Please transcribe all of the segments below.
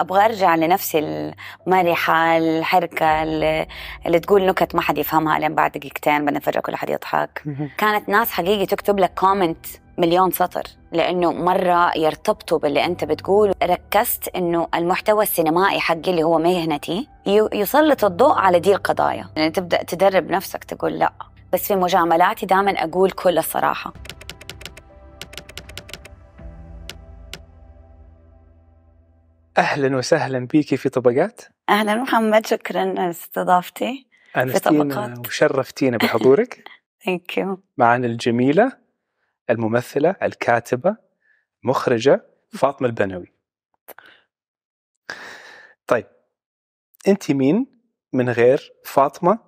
أبغى أرجع لنفسي المرحة الحركة اللي, تقول نكت ما حد يفهمها لين بعد دقيقتين بعدين فجأة كل حد يضحك. كانت ناس حقيقي تكتب لك كومنت مليون سطر لأنه مرة يرتبطوا باللي أنت بتقول. ركزت إنه المحتوى السينمائي حقي اللي هو مهنتي يسلط الضوء على دي القضايا. يعني تبدأ تدرب نفسك تقول لأ. بس في مجاملاتي دائما أقول كل الصراحة. أهلا وسهلا بيكي في طبقات. أهلا محمد شكرا لاستضافتي أنستينا وشرفتينا بحضورك. ثانك يو معنا الجميلة الممثلة الكاتبة مخرجة فاطمة البنوي. طيب أنت مين من غير فاطمة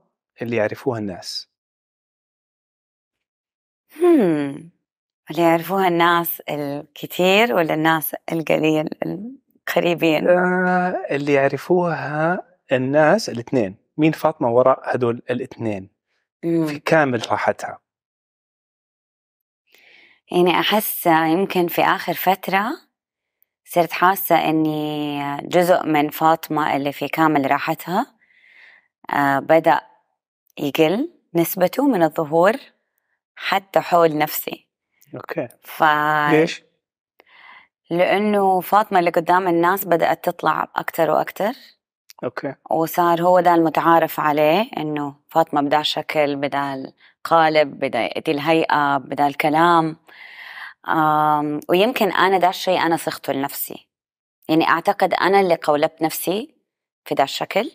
اللي يعرفوها الناس؟ هم. اللي يعرفوها الناس الكثير ولا الناس القليل؟ قريبين. آه اللي يعرفوها الناس الاثنين. مين فاطمة وراء هذول الاثنين؟ في كامل راحتها. يعني أحس يمكن في آخر فترة صرت حاسة إني جزء من فاطمة اللي في كامل راحتها آه بدأ يقل نسبته من الظهور حتى حول نفسي. okay. ف ليش؟ لأنه فاطمة اللي قدام الناس بدأت تطلع أكثر وأكثر okay. وصار هو ده المتعارف عليه إنه فاطمة بدا شكل بدا قالب بدا دي الهيئة بدا الكلام. ويمكن أنا ده الشيء أنا صغته لنفسي. يعني أعتقد أنا اللي قولبت نفسي في ده الشكل.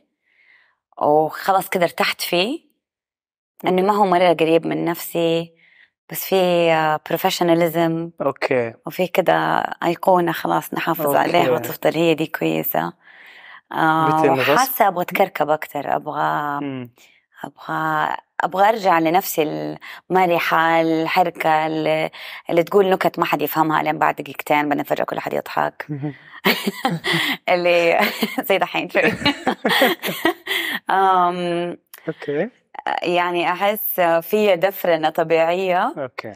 وخلاص كده ارتحت فيه. إنه ما هو مرة قريب من نفسي. بس في professionalism okay وفي كده أيقونة خلاص نحافظ okay. عليها وتفضل هي دي كويسة آه؟ وحاسة أبغى أتكركب أكثر أبغى مم. أبغى أبغى أرجع لنفسي المرحه الحركة اللي, اللي تقول نكت ما حد يفهمها لين بعد دقيقتين بعدين فجاه كل حد يضحك اللي زي دحين okay يعني أحس في دفرنة طبيعية okay.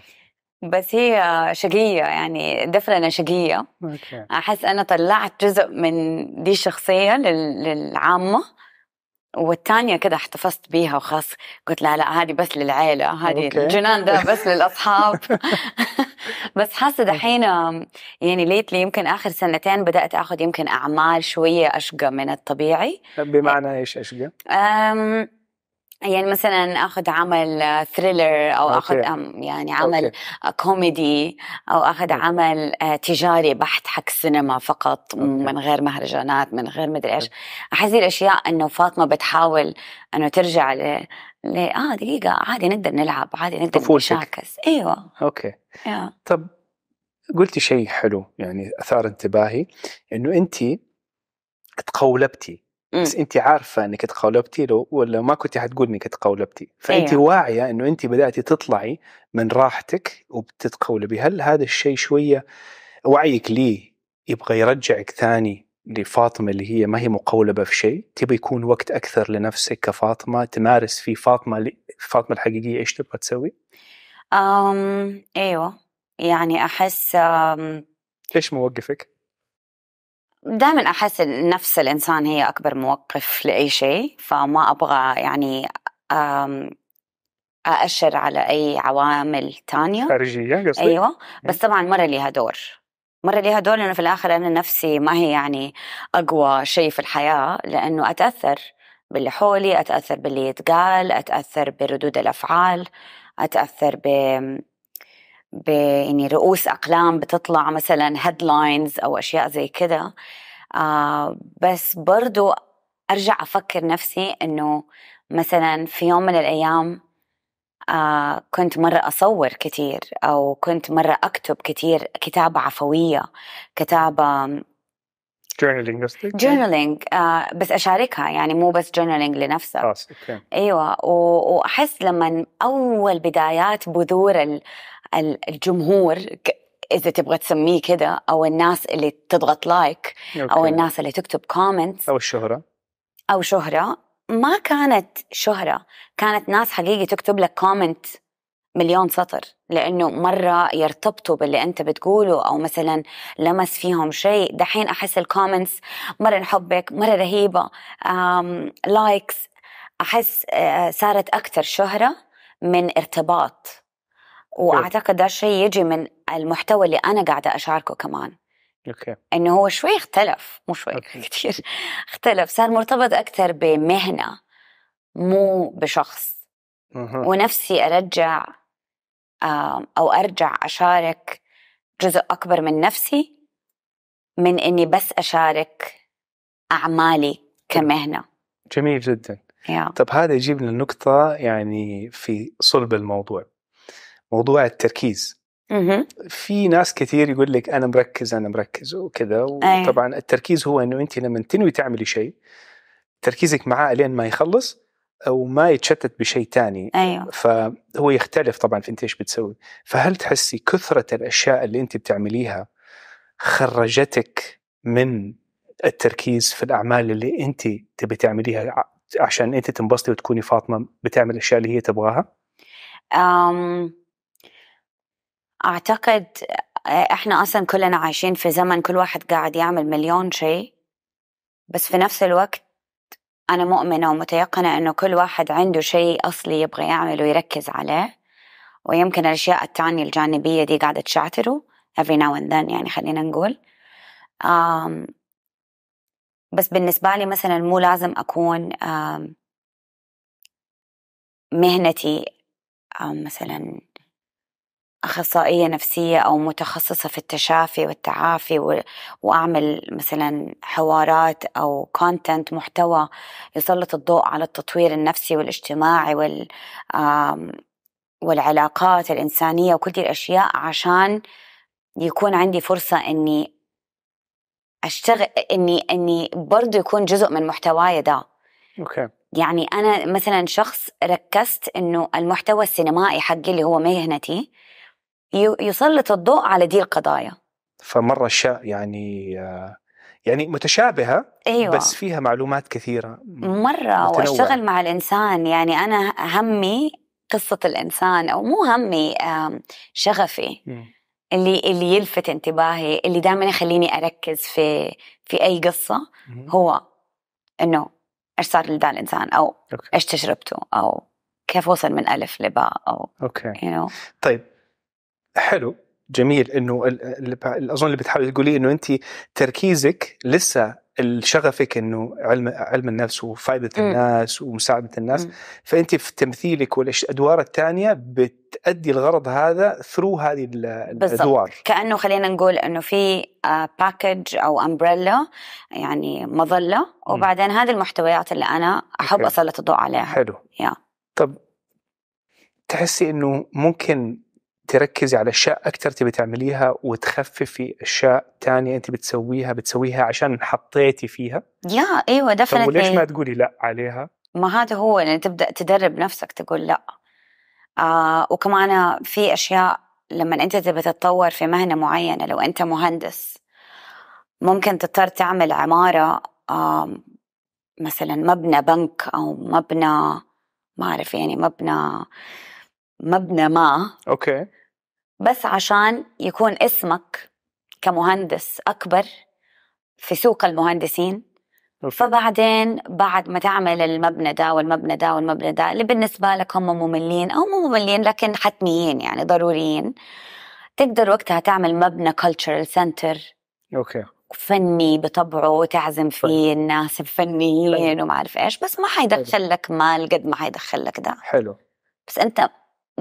بس هي شقيه يعني دفرنة شقيه okay. أحس أنا طلعت جزء من دي الشخصية لل- للعامة والتانية كده احتفظت بيها وخلاص. قلت لا لا هذه بس للعيلة هذه. الجنان ده بس للأصحاب. بس حاسة دحين يعني ليتلي يمكن آخر سنتين بدأت أخذ يمكن أعمال شوية أشقى من الطبيعي. بمعنى إيش أشقى؟ يعني مثلا آخذ عمل thriller أو okay. اخذ يعني عمل okay. كوميدي أو آخذ okay. عمل آه، تجاري بحت حق سينما فقط okay. من غير مهرجانات من غير مدري إيش أحس الأشياء إنه فاطمة بتحاول إنه ترجع ل... ل... آه دقيقة عادي نقدر نلعب عادي نقدر. نشاكس إيوه okay يا. طب قلتي شيء حلو يعني أثار انتباهي إنه انت تقولبتي مم. بس انت عارفة إنك تقولبتي له ولا ما كنت حتقول إنك تقولبتي فانت أيوة. واعية إنه انت بداتي تطلعي من راحتك وبتتقولبي هل هذا الشيء شوية وعيك ليه يبغى يرجعك ثاني لفاطمة اللي هي ما هي مقولبة في شيء تبغى يكون وقت أكثر لنفسك كفاطمة تمارس في فاطمة فاطمة الحقيقية إيش تبغى تسوي؟ أم... أيوه يعني أحس أم... إيش موقفك؟ دائما أحس نفس الإنسان هي أكبر موقف لأي شيء فما أبغى يعني أم، أأشر على أي عوامل تانية. خارجية قصدك؟ أيوه بس طبعا مرة ليها دور. مرة ليها دور لأنه في الآخر أنا نفسي ما هي يعني أقوى شيء في الحياة لأنه أتأثر باللي حولي أتأثر باللي يتقال أتأثر بردود الأفعال أتأثر ب ب يعني رؤوس أقلام بتطلع مثلا headlines أو أشياء زي كده. آه بس برضو أرجع أفكر نفسي إنه مثلا في يوم من الأيام آه كنت مرة أصور كتير أو كنت مرة أكتب كتير كتابة عفوية كتابة journaling قصدك؟ journaling آه بس أشاركها يعني مو بس journaling لنفسها خلاص okay. أيوه و- وأحس لما أول بدايات بذور ال- الجمهور إذا تبغى تسميه كده أو الناس اللي تضغط like أو. الناس اللي تكتب comments أو الشهرة. أو شهرة ما كانت شهرة كانت ناس حقيقي تكتب لك comment مليون سطر لأنه مرة يرتبطوا باللي أنت بتقوله أو مثلا لمس فيهم شيء. دحين أحس ال comments مرة نحبك مرة رهيبة. likes أحس آه، صارت أكثر شهرة من ارتباط. وأعتقد ده الشيء يجي من المحتوى اللي أنا قاعدة أشاركه كمان. okay. إنه هو شوي اختلف مو شوي okay. كثير اختلف صار مرتبط أكثر بمهنة مو بشخص. أها. ونفسي أرجع أو أرجع أشارك جزء أكبر من نفسي من إني بس أشارك أعمالي كمهنة. جميل جدا. يا. طب هذا يجيبنا النقطة يعني في صلب الموضوع. موضوع التركيز. في ناس كثير يقول لك أنا مركز أنا مركز وكذا. وطبعا التركيز هو أنه أنت لما تنوي تعملي شيء تركيزك معاه لين ما يخلص أو ما يتشتت بشيء تاني. أيوه. فهو يختلف طبعا في أنت إيش بتسوي. فهل تحسي كثرة الأشياء اللي أنت بتعمليها خرجتك من التركيز في الأعمال اللي أنت تبي تعمليها عشان أنت تنبسطي وتكوني فاطمة بتعمل الأشياء اللي هي تبغاها؟ أم أعتقد إحنا أصلا كلنا عايشين في زمن كل واحد قاعد يعمل مليون شيء بس في نفس الوقت أنا مؤمنة ومتيقنة إنه كل واحد عنده شيء أصلي يبغى يعمله ويركز عليه ويمكن الأشياء التانية الجانبية دي قاعدة تشعتره every now and then يعني خلينا نقول. أم بس بالنسبة لي مثلا مو لازم أكون أم مهنتي أو مثلا أخصائية نفسية أو متخصصة في التشافي والتعافي. وأعمل مثلا حوارات أو كونتنت محتوى يسلط الضوء على التطوير النفسي والاجتماعي وال... والعلاقات الإنسانية وكل دي الأشياء عشان يكون عندي فرصة إني أشتغل إني إني برضو يكون جزء من محتواي ده أوكي يعني أنا مثلا شخص ركزت إنه المحتوى السينمائي حقي اللي هو مهنتي يسلط الضوء على دي القضايا فمرة أشياء يعني يعني متشابهة أيوة بس فيها معلومات كثيرة مرة متنوعة. وأشتغل مع الإنسان يعني أنا همي قصة الإنسان أو مو همي شغفي. اللي اللي يلفت انتباهي اللي دائما يخليني أركز في في أي قصة مم. هو إنه إيش صار لذا الإنسان أو okay إيش تجربته أو كيف وصل من ألف لباء أو okay you know طيب حلو جميل إنه اظن اللي بتحاولي تقوليه إنه انت تركيزك لسه شغفك إنه علم علم النفس وفائدة مم. الناس ومساعدة الناس مم. فانت في تمثيلك والادوار الثانية بتأدي الغرض هذا through هذه. الأدوار كأنه خلينا نقول إنه في package أو umbrella يعني مظلة وبعدين هذه المحتويات اللي أنا أحب okay. أسلط الضوء عليها حلو يا. طب تحسي إنه ممكن تركزي على أشياء أكثر تبي تعمليها وتخففي أشياء ثانية انت بتسويها بتسويها عشان حطيتي فيها. يا أيوة طب وليش ما تقولي لا عليها؟ ما هذا هو يعني تبدأ تدرب نفسك تقول لا. آه وكمان في أشياء لما أنت تبي تتطور في مهنة معينة لو أنت مهندس ممكن تضطر تعمل عمارة آه مثلا مبنى بنك أو مبنى ما أعرف يعني مبنى مبنى ما. أوكي. بس عشان يكون اسمك كمهندس أكبر في سوق المهندسين. فبعدين بعد ما تعمل المبنى ده والمبنى ده والمبنى ده اللي بالنسبة لك هم مملين أو مو مملين لكن حتميين يعني ضروريين تقدر وقتها تعمل مبنى cultural center أوكي فني بطبعه وتعزم فيه طيب. الناس الفنيين طيب. وما أعرف إيش بس ما حيدخل لك مال قد ما حيدخل لك ده حلو بس أنت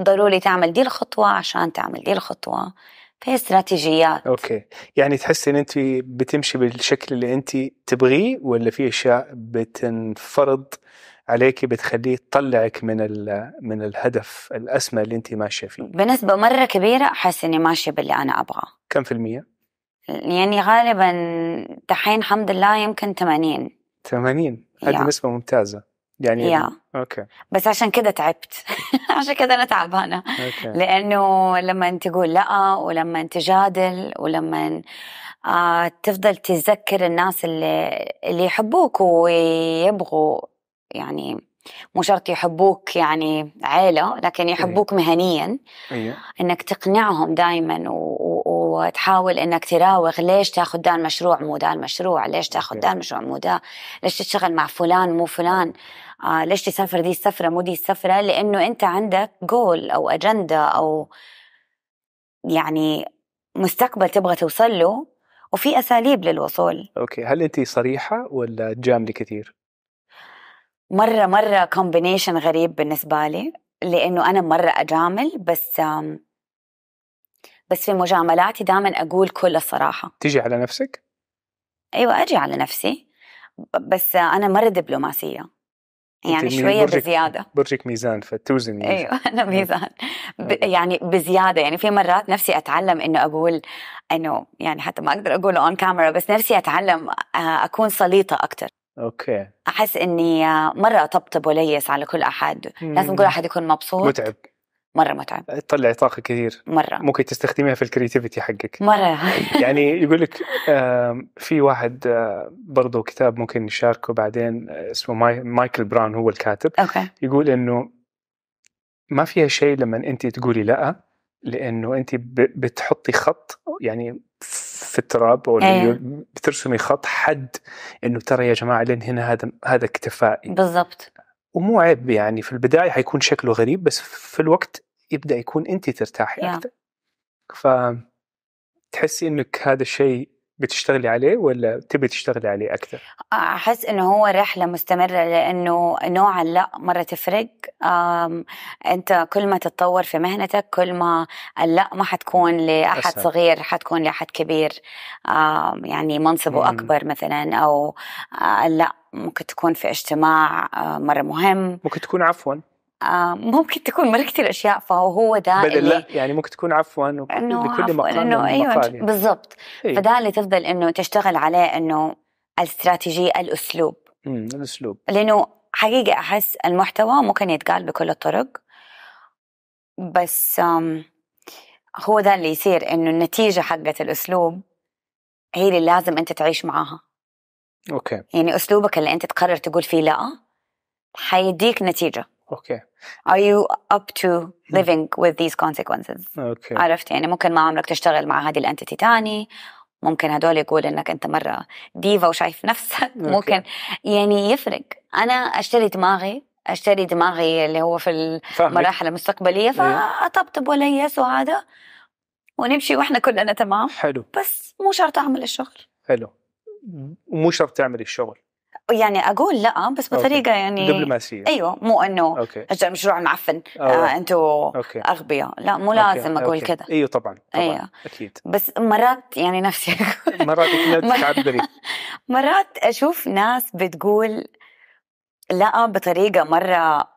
ضروري تعمل دي الخطوة عشان تعمل دي الخطوة. في استراتيجيات. أوكي. يعني تحسي إن أنت بتمشي بالشكل اللي أنت تبغيه ولا في أشياء بتنفرض عليكي بتخليه تطلعك من ال- من الهدف الأسمى اللي أنت ماشية فيه؟ بنسبة مرة كبيرة أحس إني ماشية باللي أنا أبغاه. كم في المية؟ يعني غالبا دحين الحمد لله يمكن 80 80 هذه يا. نسبة ممتازة. يعني يا. okay. بس عشان كده تعبت. عشان كده أنا تعبانة. okay. لأنه لما تقول لأ ولما تجادل ولما آه تفضل تذكر الناس اللي اللي يحبوك ويبغوا يعني مو شرط يحبوك يعني عيلة لكن يحبوك مهنيا. أيوه. إنك تقنعهم دائما وتحاول إنك تراوغ ليش تاخذ ده المشروع مو ده المشروع ليش تاخذ okay. ده المشروع مو ده ليش تشتغل مع فلان مو فلان؟ آه ليش تسافر دي السفرة مو دي السفرة؟ لأنه أنت عندك جول أو اجندة أو يعني مستقبل تبغى توصل له وفي أساليب للوصول. okay هل انت صريحة ولا تجاملي كثير؟ مرة مرة combination غريب بالنسبة لي لأنه أنا مرة أجامل بس آم، بس في مجاملاتي دائما أقول كل الصراحة. تيجي على نفسك؟ أيوة أجي على نفسي. بس أنا مرة دبلوماسية. يعني شوية برجك- بزيادة. برجك ميزان فتوزني أيوه أنا ميزان. ب... okay. يعني بزيادة. يعني في مرات نفسي أتعلم إنه أقول إنه يعني حتى ما أقدر أقوله on camera بس نفسي أتعلم آه، أكون سليطه أكثر okay. أحس إني آه، مرة اطبطب وليس على كل أحد. لازم كل أحد يكون مبسوط. متعب. مرة متعب. تطلعي طاقة كثير. مرة. ممكن تستخدميها في ال creativity حقك. مرة. يعني يقول لك في واحد آه، برضو كتاب ممكن نشاركه بعدين آه، اسمه ماي- مايكل براون هو الكاتب. okay. يقول إنه ما فيها شيء لما انت تقولي لأ لأنه انت بتحطي خط يعني في التراب أو. اللي بترسمي خط حد إنه ترى يا جماعة لين هنا هذا هذا اكتفائي. بالضبط. ومو عيب يعني في البداية حيكون شكله غريب بس في الوقت يبدأ يكون انت ترتاحي Yeah. أكثر ف تحسي إنك هذا الشيء بتشتغلي عليه ولا تبي تشتغلي عليه أكثر؟ أحس إنه هو رحلة مستمرة لأنه نوع اللا مرة تفرق أنت كل ما تتطور في مهنتك كل ما اللا ما حتكون لأحد أسهل. صغير حتكون لأحد كبير يعني منصبه مم. أكبر مثلا أو آه، لا ممكن تكون في اجتماع آه، مرة مهم. ممكن تكون عفوا. آه، ممكن تكون مرة كثير أشياء فهو هو ده بدل اللي لا يعني ممكن تكون عفوا إنه لكل مقام إنه أيوه يعني. بالضبط. إيه. فده اللي تفضل إنه تشتغل عليه إنه الاستراتيجية الأسلوب. مم، الأسلوب. لأنه حقيقة أحس المحتوى ممكن يتقال بكل الطرق. بس هو ده اللي يصير إنه النتيجة حقت الأسلوب هي اللي لازم أنت تعيش معاها. okay. يعني أسلوبك اللي أنت تقرر تقول فيه لا حيديك نتيجة. أوكي. Are you up to living with these consequences? أوكي. عرفت؟ يعني ممكن ما عمرك تشتغل مع هذه ال entity تاني. ممكن هدول يقول إنك أنت مرة ديفا وشايف نفسك. ممكن. يعني يفرق. أنا أشتري دماغي. أشتري دماغي اللي هو في المراحل المستقبلية فأطبطب وليس وهذا ونمشي وإحنا كلنا تمام. حلو. بس مو شرط أعمل الشغل. حلو. ومو شرط تعملي الشغل. يعني أقول لا بس okay. بطريقة يعني دبلوماسية. أيوه مو إنه okay. أجل مشروع معفن. آه okay. أغبياء. لا مو okay. لازم أقول okay. كذا أيوه طبعا طبعا. أيوه. أكيد. بس مرات يعني نفسي مرات تعبري مرات أشوف ناس بتقول لا بطريقة مرة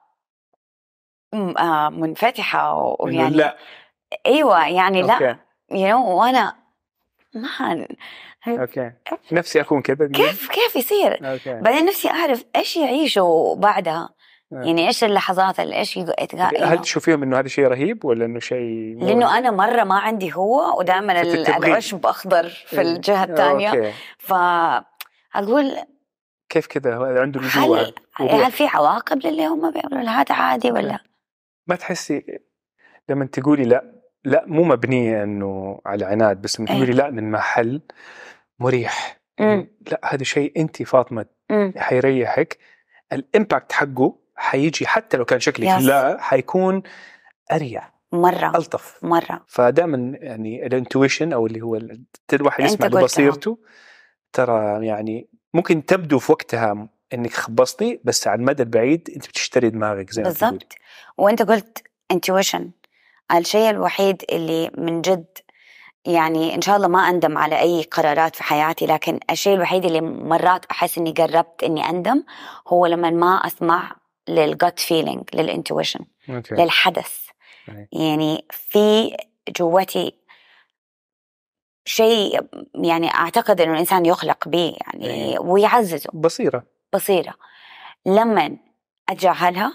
آه، منفتحة ويعني لا. أيوه يعني لا. okay. You know وأنا ما أوكي. نفسي أكون كذا كيف؟ كيف يصير؟ okay. بعدين نفسي أعرف إيش يعيشوا بعدها. آه. يعني إيش اللحظات اللي إيش هل تشوفيهم إنه هذا شيء رهيب ولا إنه شيء لأنه أنا مرة ما عندي هو ودائما العشب أخضر في الجهة آه، الثانية فاقول كيف كذا؟ عنده نزوه هل وضوح. هل في عواقب للي هم بيعملوا هذا عادي ولا؟ ما تحسي لما تقولي لا لا مو مبنية إنه على عناد بس إيه. تقولي لا من محل مريح مم. لا هذا شيء انت فاطمة مم. حيريحك الإمباكت حقه حيجي حتى لو كان شكلك. لا حيكون أريح مرة ألطف مرة فدائما يعني الإنتويشن أو اللي هو ال- الواحد يسمع قلتها. لبصيرته ترى يعني ممكن تبدو في وقتها إنك خبصتي بس على المدى البعيد أنت بتشتري دماغك زي ما بالضبط وأنت قلت intuition الشيء الوحيد اللي من جد يعني إن شاء الله ما أندم على أي قرارات في حياتي لكن الشيء الوحيد اللي مرات أحس إني قربت إني أندم هو لما ما أسمع لل gut feeling لل intuition للحدس. يعني في جوتي شيء يعني أعتقد إنه الإنسان يخلق به يعني أي. ويعززه. بصيرة. بصيرة. لما أتجاهلها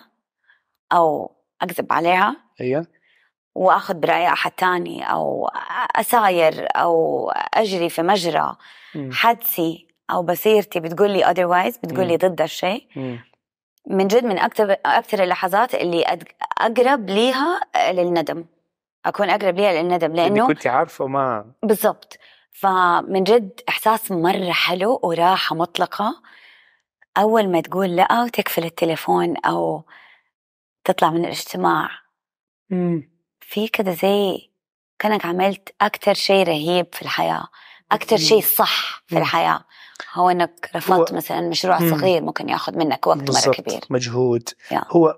أو أكذب عليها هي وأخذ برأي أحد تاني أو أساير أو أجري في مجرى مم. حدسي أو بصيرتي بتقول لي otherwise بتقول لي ضد الشيء مم. من جد من أكثر أكثر اللحظات اللي أقرب ليها للندم. أكون أقرب ليها للندم لأنه كنت عارفه ما. بالضبط. فمن جد إحساس مرة حلو وراحة مطلقة. أول ما تقول لأ وتقفل التليفون أو تطلع من الاجتماع. في كده زي كأنك عملت أكثر شيء رهيب في الحياة أكثر شيء صح في. الحياة. هو إنك رفضت هو- مثلا مشروع. صغير ممكن ياخذ منك وقت مرة كبير. مجهود. يا. هو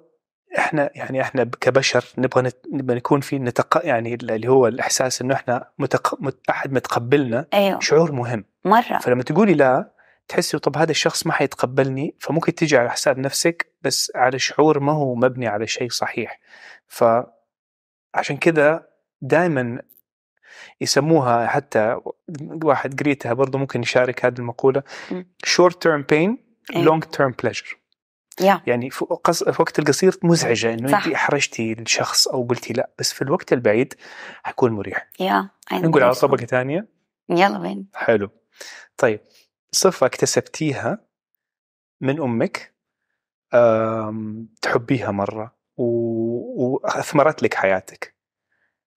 إحنا يعني إحنا كبشر نبغى نت... نبغى نكون في نتق... يعني اللي هو الإحساس إنه إحنا متق... مت... أحد متقبلنا أيوه. شعور مهم. مرة. فلما تقولي لا تحسي طب هذا الشخص ما حيتقبلني فممكن تيجي على حساب نفسك بس على شعور ما هو مبني على شيء صحيح. فعشان كذا دائما يسموها حتى واحد قريتها برضه ممكن يشارك هذه المقولة مم. short term pain أيوة. long term pleasure يا يعني في قص- في وقت القصير مزعجة إنه. انت أحرجتي الشخص أو قلتي لا بس في الوقت البعيد حيكون مريح يا نقول على. طبقة ثانية يلا بين حلو طيب صفة اكتسبتيها من أم، تحبيها مرة و- وأثمرت لك حياتك.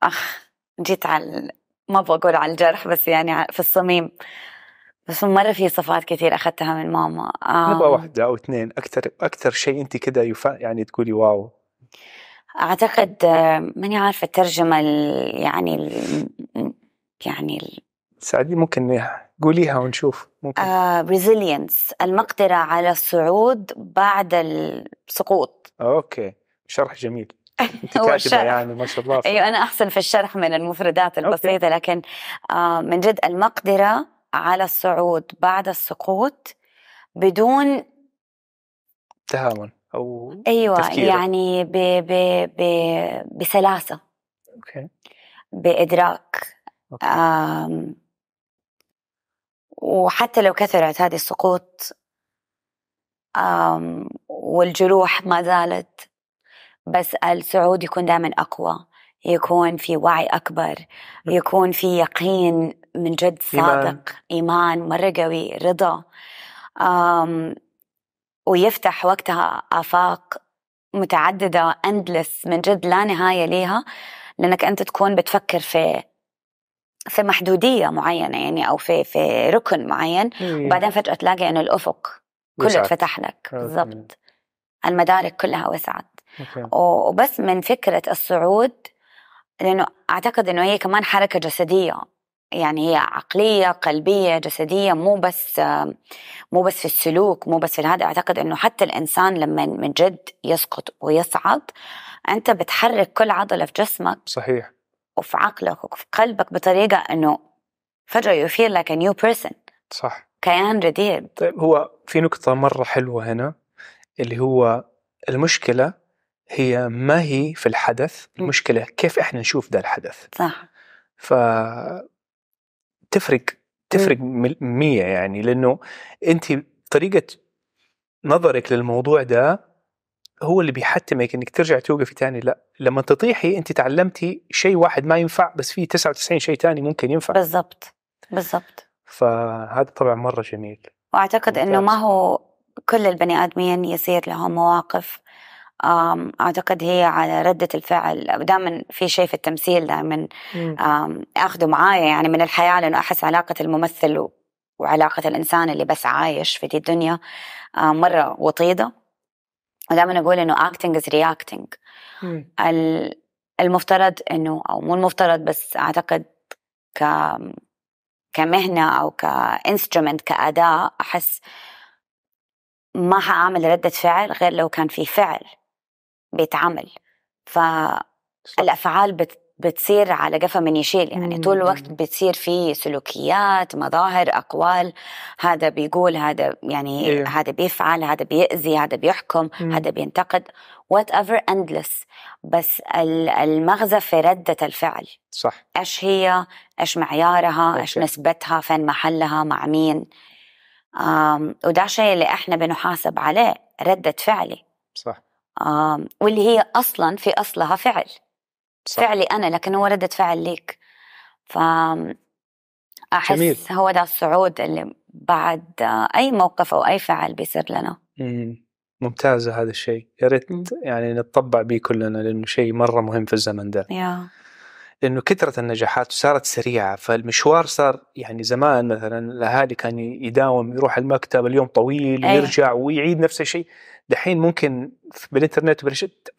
أخ جيت على ما أبغى أقول على الجرح بس يعني في الصميم. بس مرة في صفات كثير أخذتها من ماما. آم، نبغى واحدة أو اثنين. أكثر أكثر شيء أنت كذا يفا يعني تقولي wow. أعتقد آه، ماني عارفة الترجمة ال- يعني ال- يعني ال- سعدي ممكن قوليها ونشوف. ممكن. آه resilience المقدرة على الصعود بعد السقوط. okay. شرح جميل كاتبة الشرح. يعني ما شاء الله أيوة أنا أحسن في الشرح من المفردات okay. البسيطة لكن آه من جد المقدرة على الصعود بعد السقوط بدون تهاون أو أيوة تفكيرك. يعني ب ب ب بسلاسة okay بإدراك okay. آم وحتى لو كثرت هذه السقوط آم والجروح ما زالت بس الصعود يكون دائما أقوى يكون في وعي أكبر يكون في يقين من جد. صادق إيمان مرة قوي رضا ويفتح وقتها آفاق متعددة endless من جد لا نهاية ليها لأنك أنت تكون بتفكر في في محدودية معينة يعني أو في في ركن معين وبعدين فجأة تلاقي إنه الأفق كله. اتفتح لك أوكي. بالضبط المدارك كلها وسعت. وبس من فكرة الصعود لأنه أعتقد إنه هي كمان حركة جسدية. يعني هي عقلية قلبية جسدية مو بس مو بس في السلوك مو بس في هذا أعتقد إنه حتى الإنسان لما من جد يسقط ويصعد أنت بتحرك كل عضلة في جسمك صحيح. وفي عقلك وفي قلبك بطريقة إنه فجأة like a new person. صح. كيان جديد. طيب هو في نقطة مرة حلوة هنا اللي هو المشكلة هي ما هي في الحدث؟ م. المشكلة كيف إحنا نشوف ذا الحدث؟ صح. ف تفرق تفرق مية يعني لأنه أنت طريقة نظرك للموضوع ده هو اللي بيحتمك إنك ترجع توقفي تاني لا. لما تطيحي أنت تعلمتي شيء واحد ما ينفع بس في 99 شيء تاني ممكن ينفع. بالضبط بالضبط. فهذا طبعا مرة جميل. وأعتقد إنه. ما هو كل البني آدمين يصير لهم مواقف أعتقد هي على ردة الفعل دائما في شيء في التمثيل دائما اخذه معايا. يعني من الحياة لأنه أحس علاقة الممثل وعلاقة الإنسان اللي بس عايش في دي الدنيا مرة وطيدة. ودائما أقول إنه acting is reacting. ال- المفترض إنه أو مو المفترض بس أعتقد ك كمهنة أو كانسترومنت كأداة أحس ما حأعمل ردة فعل غير لو كان في فعل. بيتعمل. فالافعال بت بتصير على قفا من يشيل. يعني. طول الوقت بتصير في سلوكيات مظاهر أقوال. هذا بيقول هذا يعني إيه. هذا بيفعل هذا بيأذي هذا بيحكم مم. هذا بينتقد. وات ايفر endless. بس ال- المغزى في ردة الفعل. صح. إيش هي؟ إيش معيارها؟ إيش. نسبتها؟ فين محلها؟ مع مين؟ وده شيء اللي إحنا بنحاسب عليه ردة فعلي. صح. واللي هي أصلا في أصلها فعل. صح. فعلي أنا لكن هو ردة فعل ليك. ف أحس جميل. هو ده الصعود اللي بعد أي موقف أو أي فعل بيصير لنا. مم. ممتازة هذا الشيء. يا ريت. يعني نتطبع به كلنا لأنه شيء مرة مهم في الزمن ده. يا. لأنه كثرة النجاحات صارت سريعة فالمشوار صار يعني زمان مثلا الأهالي كان يداوم يروح المكتب اليوم طويل. ويرجع ويعيد نفس الشيء. دحين ممكن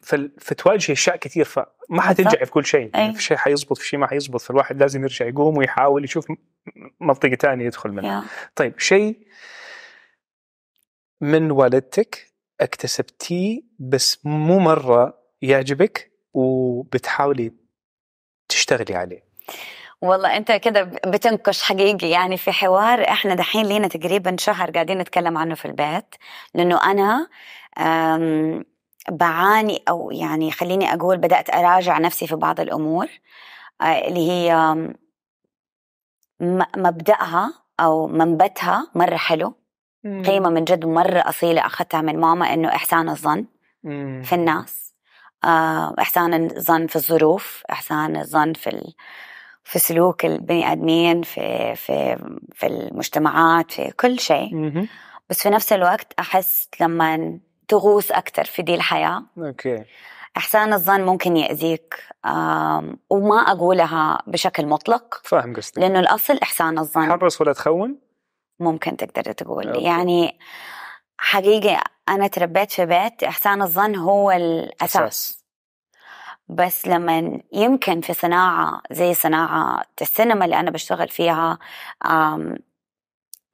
فال- فتواجه أشياء كثير فما حتنجح في كل شيء. يعني أي. في شيء حيزبط في شيء ما حيزبط فالواحد لازم يرجع يقوم ويحاول يشوف م- منطقة ثانية يدخل منها. يا. طيب شيء من والدتك اكتسبتيه بس مو مرة يعجبك وبتحاولي تشتغلي عليه. والله أنت كده بتنكش حقيقي. يعني في حوار إحنا دحين لينا تقريبا شهر قاعدين نتكلم عنه في البيت لأنه أنا بعاني أو يعني خليني أقول بدأت أراجع نفسي في بعض الأمور آه، اللي هي مبدأها أو منبتها مرة حلو. قيمة من جد مرة أصيلة أخذتها من ماما إنه إحسان الظن. في الناس. إحسان الظن في الظروف إحسان الظن في ال... في سلوك البني آدمين في في في المجتمعات في كل شيء. بس في نفس الوقت أحس لما تغوص أكثر في دي الحياة. أوكي. إحسان الظن ممكن يأذيك وما أقولها بشكل مطلق. فاهم قصدك. لأنه الأصل إحسان الظن. حرص ولا تخون؟ ممكن تقدر تقول. أوكي. يعني حقيقة أنا تربيت في بيت إحسان الظن هو الأساس. أساس. بس لما يمكن في صناعة زي صناعة السينما اللي أنا بشتغل فيها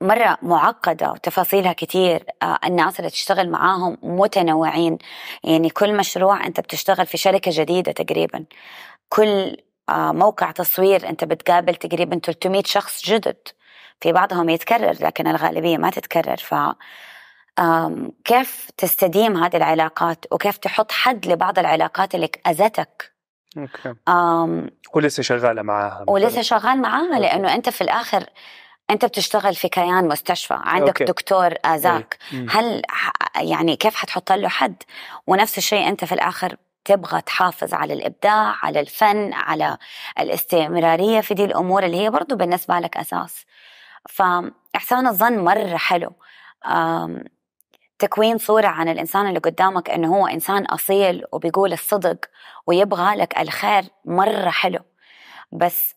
مرة معقدة وتفاصيلها كتير آه، الناس اللي تشتغل معاهم متنوعين. يعني كل مشروع أنت بتشتغل في شركة جديدة تقريبا. كل آه، موقع تصوير أنت بتقابل تقريبا 300 شخص جدد. في بعضهم يتكرر لكن الغالبية ما تتكرر. ف كيف تستديم هذه العلاقات وكيف تحط حد لبعض العلاقات اللي أذتك okay ولسه شغالة معاها. ولسه شغال معاها okay. لأنه أنت في الآخر أنت بتشتغل في كيان مستشفى عندك okay. دكتور أذاك مم. هل يعني كيف حتحط له حد ونفس الشيء أنت في الآخر تبغى تحافظ على الإبداع على الفن على الاستمرارية في دي الأمور اللي هي برضو بالنسبة لك أساس فإحسان الظن مرة حلو تكوين صورة عن الإنسان اللي قدامك إنه هو إنسان أصيل وبيقول الصدق ويبغى لك الخير مرة حلو. بس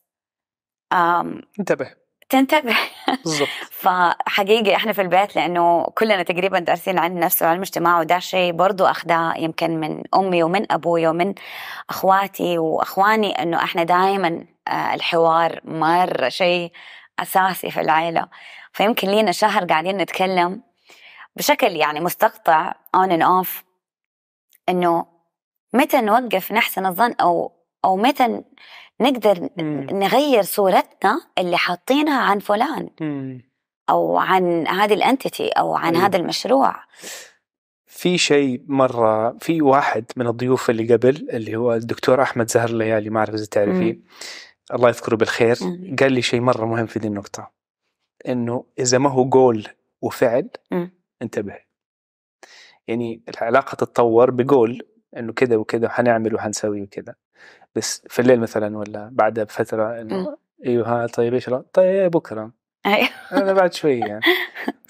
انتبه. تنتبه. بالضبط. فحقيقي إحنا في البيت لأنه كلنا تقريبا دارسين علم نفس وعلم اجتماع وده شيء برضو اخذاه يمكن من أمي ومن أبوي ومن أخواتي وأخواني إنه إحنا دائما الحوار مرة شيء أساسي في العائله فيمكن لينا شهر قاعدين نتكلم بشكل يعني مستقطع on and off إنه متى نوقف نحسن الظن أو أو متى نقدر مم. نغير صورتنا اللي حاطينها عن فلان مم. أو عن هذه الانتيتي أو عن أيوة. هذا المشروع في شيء مرة في واحد من الضيوف اللي قبل اللي هو الدكتور أحمد زهر الليالي ما أعرف إذا تعرفيه الله يذكره بالخير مم. قال لي شيء مرة مهم في دي النقطة إنه إذا ما هو قول وفعل مم. انتبه. يعني العلاقة تتطور بقول إنه كذا وكذا وحنعمل وحنسوي وكذا بس في الليل مثلا ولا بعد بفترة إنه مم. أيوه ها طيب إيش طيب بكرة. أيوة. أنا بعد شوي يعني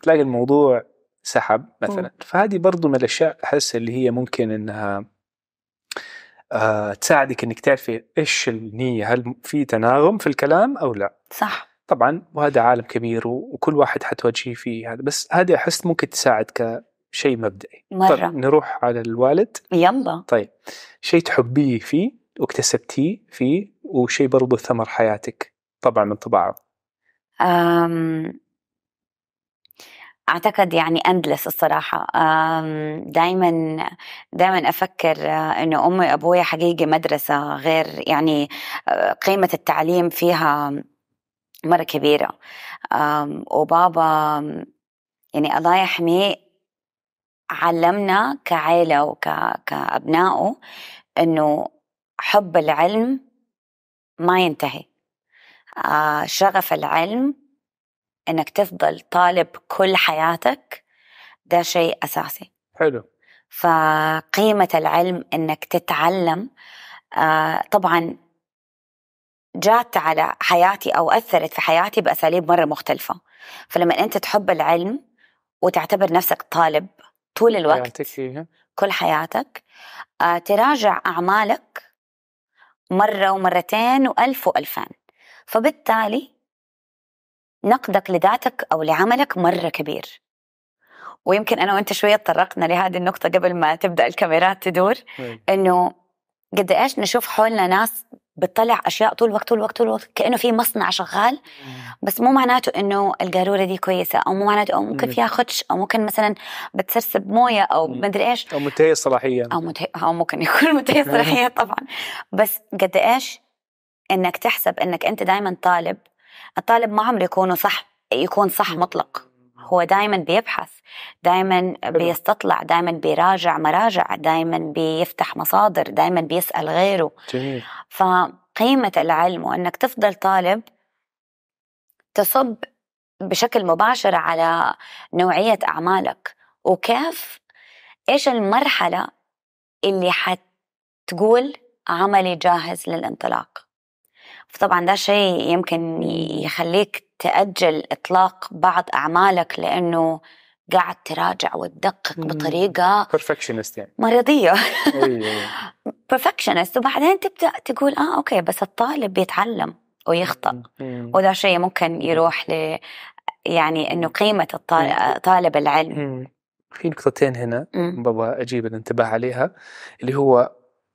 تلاقي الموضوع سحب مثلا. فهذه برضو من الأشياء أحس اللي هي ممكن إنها آه تساعدك إنك تعرفي إيش النية هل في تناغم في الكلام أو لا. صح. طبعا وهذا عالم كبير وكل واحد حتواجهي فيه هذا. بس هذه أحس ممكن تساعد كشيء مبدئي. مرة. طيب نروح على الوالد. يلا. طيب شيء تحبيه فيه واكتسبتيه فيه وشيء برضو ثمر حياتك طبعا من طباعه. أم أعتقد يعني أم دايما دايما أفكر آه، إنه أمي وأبوي حقيقي مدرسة غير يعني آه، قيمة التعليم فيها مرة كبيرة. وبابا يعني الله يحميه علمنا كعيلة وكأبنائه إنه حب العلم ما ينتهي. آه، شغف العلم إنك تفضل طالب كل حياتك ده شيء أساسي. حلو. فقيمة العلم إنك تتعلم آه، طبعا جات على حياتي أو أثرت في حياتي بأساليب مرة مختلفة. فلما أنت تحب العلم وتعتبر نفسك طالب طول الوقت حياتك فيها. كل حياتك آه، تراجع أعمالك مرة ومرتين وألف وألفين. فبالتالي نقدك لذاتك أو لعملك مرة كبير. ويمكن أنا وأنت شوية تطرقنا لهذه النقطة قبل ما تبدأ الكاميرات تدور إيه. إنه قد إيش نشوف حولنا ناس بتطلع أشياء طول الوقت طول الوقت طول الوقت كأنه في مصنع شغال. بس مو معناته إنه القارورة دي كويسة أو مو معناته أو ممكن مم. فيها خدش أو ممكن مثلا بتسرسب موية أو مم. مدري إيش. أو منتهي الصلاحيه أو منتهي أو ممكن يكون منتهي الصلاحيه طبعا. بس قد إيش؟ إنك تحسب إنك أنت دائما طالب. الطالب ما عمره يكون صح يكون صح مطلق. هو دائما بيبحث دائما بيستطلع دائما بيراجع مراجع دائما بيفتح مصادر دائما بيسأل غيره. جميل. فقيمة العلم وأنك تفضل طالب تصب بشكل مباشر على نوعية أعمالك. وكيف؟ إيش المرحلة اللي حتقول عملي جاهز للانطلاق؟ فطبعا ده شيء يمكن يخليك تأجل إطلاق بعض أعمالك لأنه قاعد تراجع وتدقق. بطريقة perfectionist يعني. مرضية perfectionist. وبعدين تبدأ تقول آه okay بس الطالب بيتعلم ويخطأ. مم. وده شيء ممكن يروح ل يعني إنه قيمة طالب العلم. في نقطتين هنا. بابا أجيب الانتباه عليها اللي هو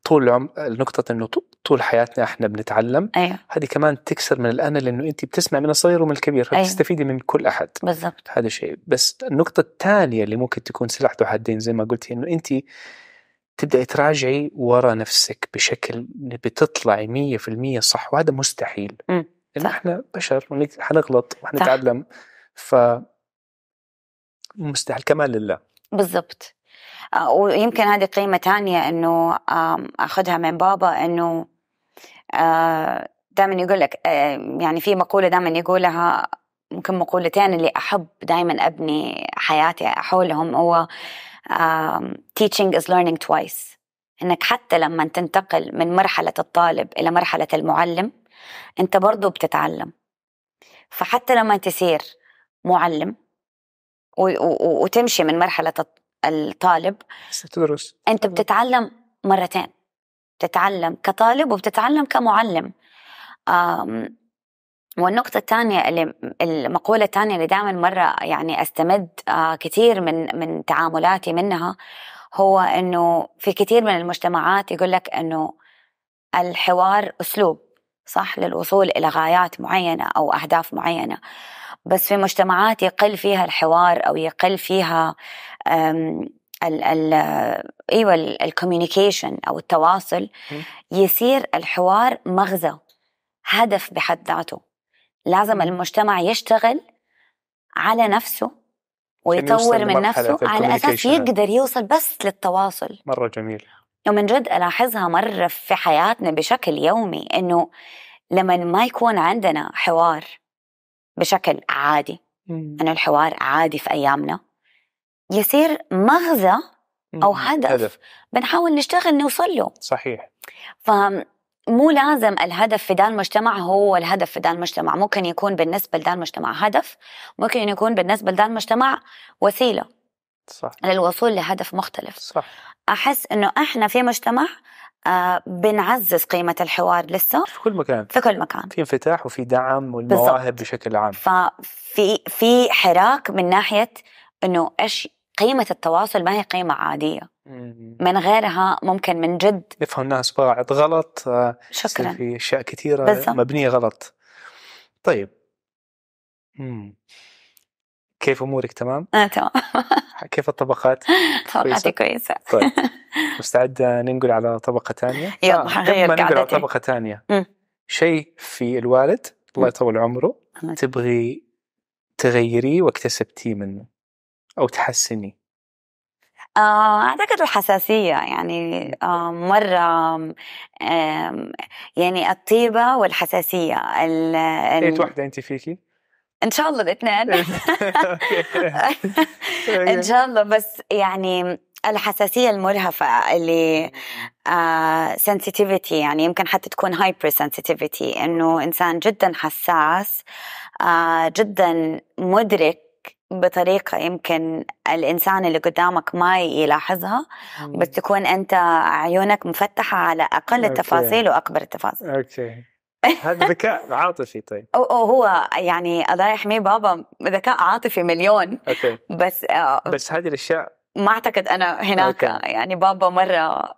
طول العمر نقطة إنه طول حياتنا إحنا بنتعلم. أيوه. هذه كمان تكسر من الأنا لأنه أنت بتسمع من الصغير ومن الكبير أيوة. فتستفيدي من كل أحد. بالضبط. هذا شيء. بس النقطة الثانية اللي ممكن تكون سلاح ذو حدين زي ما قلتي إنه انت تبدأي تراجعي ورا نفسك بشكل بتطلعي مية في المية صح وهذا مستحيل. مم. لأن. إحنا بشر حنغلط وحنتعلم. ف مستحيل. كمان لله. بالضبط. ويمكن هذه قيمة تانية إنه آم، أخذها من بابا إنه دائما يقول لك آه، يعني في مقولة دائما يقولها ممكن مقولتين اللي أحب دائما أبني حياتي حولهم هو teaching is learning twice. إنك حتى لما تنتقل من مرحلة الطالب إلى مرحلة المعلم أنت برضو بتتعلم. فحتى لما تصير معلم وتمشي من مرحلة الطالب. ستدرس. أنت بتتعلم مرتين. بتتعلم كطالب وبتتعلم كمعلم. والنقطة الثانية اللي المقولة الثانية اللي دائما مرة يعني أستمد كثير من من تعاملاتي منها هو إنه في كثير من المجتمعات يقول لك إنه الحوار أسلوب صح؟ للوصول إلى غايات معينة أو أهداف معينة. بس في مجتمعات يقل فيها الحوار أو يقل فيها ال ال إيوه الكوميونيكيشن أو التواصل. يصير الحوار مغزى هدف بحد ذاته لازم. المجتمع يشتغل على نفسه ويطور من نفسه على أساس. يقدر يوصل بس للتواصل مرة جميل ومن جد ألاحظها مرة في حياتنا بشكل يومي إنه لما ما يكون عندنا حوار بشكل عادي إنه الحوار عادي في أيامنا يصير مغزى أو مم. هدف. هدف بنحاول نشتغل نوصل له. صحيح. فمو لازم الهدف في ذا المجتمع هو الهدف في ذا المجتمع. ممكن يكون بالنسبة لذا المجتمع هدف ممكن يكون بالنسبة لذا المجتمع وسيلة. صح. للوصول لهدف مختلف. صح. أحس أنه إحنا في مجتمع آه بنعزز قيمة الحوار لسه. في كل مكان. في كل مكان. في انفتاح وفي دعم والمواهب بالضبط. بشكل عام. ففي في حراك من ناحية أنه إيش قيمة التواصل ما هي قيمة عادية. من غيرها ممكن من جد يفهم الناس بعض غلط آه، شكرا في أشياء كثيرة بالضبط. مبنية غلط طيب مم. كيف أمورك تمام؟ آه تمام كيف الطبقات؟ طبقاتي كويسة طيب مستعدة ننقل على طبقة ثانية؟ يلا، حغير ما ننقل على. طبقة ثانية. شيء في الوالد الله. يطول عمره تبغي تغيريه واكتسبتيه منه أو تحسنيه آه، أعتقد الحساسية يعني آه، مرة آم، يعني الطيبة والحساسية ال- اية واحدة أنت فيكي؟ إن شاء الله الاثنين إن شاء الله بس يعني الحساسية المرهفة اللي sensitivity يعني يمكن حتى تكون hyper sensitivity إنه إنسان جدا حساس آه، جدا مدرك بطريقة يمكن الإنسان اللي قدامك ما يلاحظها بس تكون أنت عيونك مفتحة على أقل okay. التفاصيل وأكبر التفاصيل. okay. هذا ذكاء عاطفي طيب. أو هو يعني الله يحميه بابا ذكاء عاطفي مليون. okay. بس آه، بس هذه الأشياء ما أعتقد أنا هناك okay. يعني بابا مرة.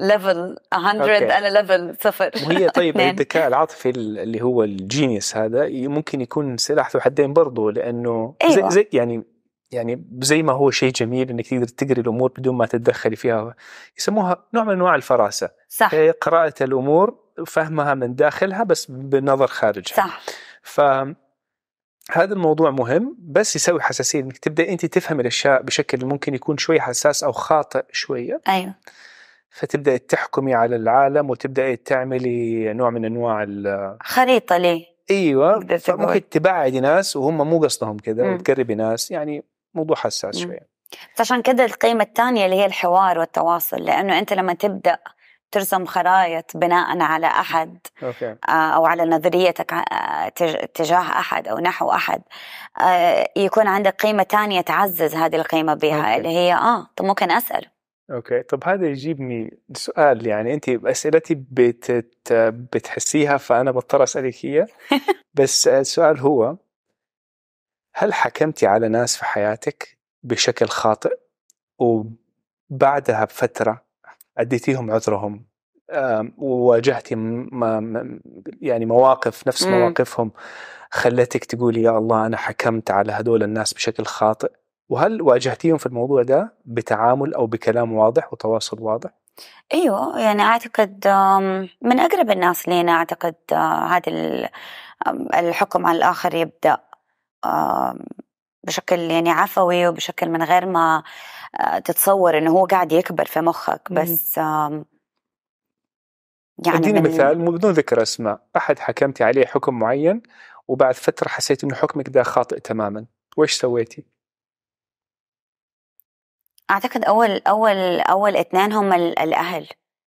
level 100 okay. أنا level صفر وهي طيب. الذكاء العاطفي اللي هو الجينيوس هذا ممكن يكون سلاح ذو حدين برضه لأنه زي, أيوة. زي يعني يعني زي ما هو شيء جميل إنك تقدر تقري الأمور بدون ما تتدخلي فيها يسموها نوع من أنواع الفراسة صح هي قراءة الأمور فهمها من داخلها بس بنظر خارجها صح ف هذا الموضوع مهم بس يسوي حساسية إنك تبدأ أنت تفهم الأشياء بشكل ممكن يكون شوي حساس أو خاطئ شوية أيوه فتبداي تحكمي على العالم وتبداي تعملي نوع من أنواع خريطة ليه أيوه. فممكن تبعدي ناس وهم مو قصدهم كذا. وتقربي ناس يعني موضوع حساس. شوية عشان كده القيمة الثانية اللي هي الحوار والتواصل لأنه أنت لما تبدأ ترسم خرائط بناء على أحد okay. آه، أو على نظريتك آه، تج- تجاه أحد أو نحو أحد. آه، يكون عندك قيمة ثانية تعزز هذه القيمة بها okay. اللي هي آه طب ممكن أسأل. أوكي. طب هذا يجيبني سؤال يعني انت أسئلتي بتت... بتحسيها فأنا بضطر أسألك هي. بس السؤال هو هل حكمتي على ناس في حياتك بشكل خاطئ؟ وبعدها بفترة أديتيهم عذرهم وواجهتي. يعني مواقف نفس. مواقفهم خلتك تقولي يا الله أنا حكمت على هذول الناس بشكل خاطئ وهل واجهتيهم في الموضوع ده بتعامل أو بكلام واضح وتواصل واضح؟ أيوه يعني أعتقد من أقرب الناس لينا أعتقد آه، هذا الحكم على الآخر يبدأ بشكل يعني عفوي وبشكل من غير ما تتصور إنه هو قاعد يكبر في مخك. بس يعني أديني مثال بدون ذكر أسماء أحد حكمتي عليه حكم معين وبعد فترة حسيت إنه حكمك ده خاطئ تماما وإيش سويتي؟ أعتقد أول أول أول اثنين هم ال- الأهل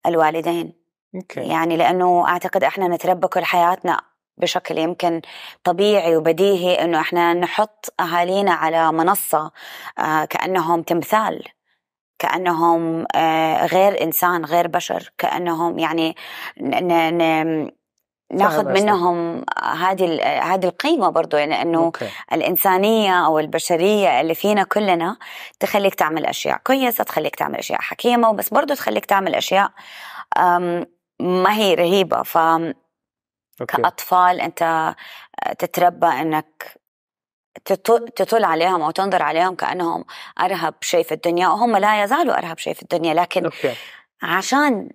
الوالدين okay يعني لأنه أعتقد إحنا نتربى كل حياتنا بشكل يمكن طبيعي وبديهي إنه إحنا نحط أهالينا على منصة آه كأنهم تمثال كأنهم آه غير إنسان غير بشر كأنهم يعني ناخذ. منهم هذه هذه القيمة برضو يعني إنه okay الإنسانية أو البشرية اللي فينا كلنا تخليك تعمل أشياء كويسة تخليك تعمل أشياء حكيمة وبس برضو تخليك تعمل أشياء أم، ما هي رهيبة okay. فكأطفال أنت تتربى أنك تط- تطل عليهم أو تنظر عليهم كأنهم أرهب شيء في الدنيا وهم لا يزالوا أرهب شيء في الدنيا لكن okay. عشان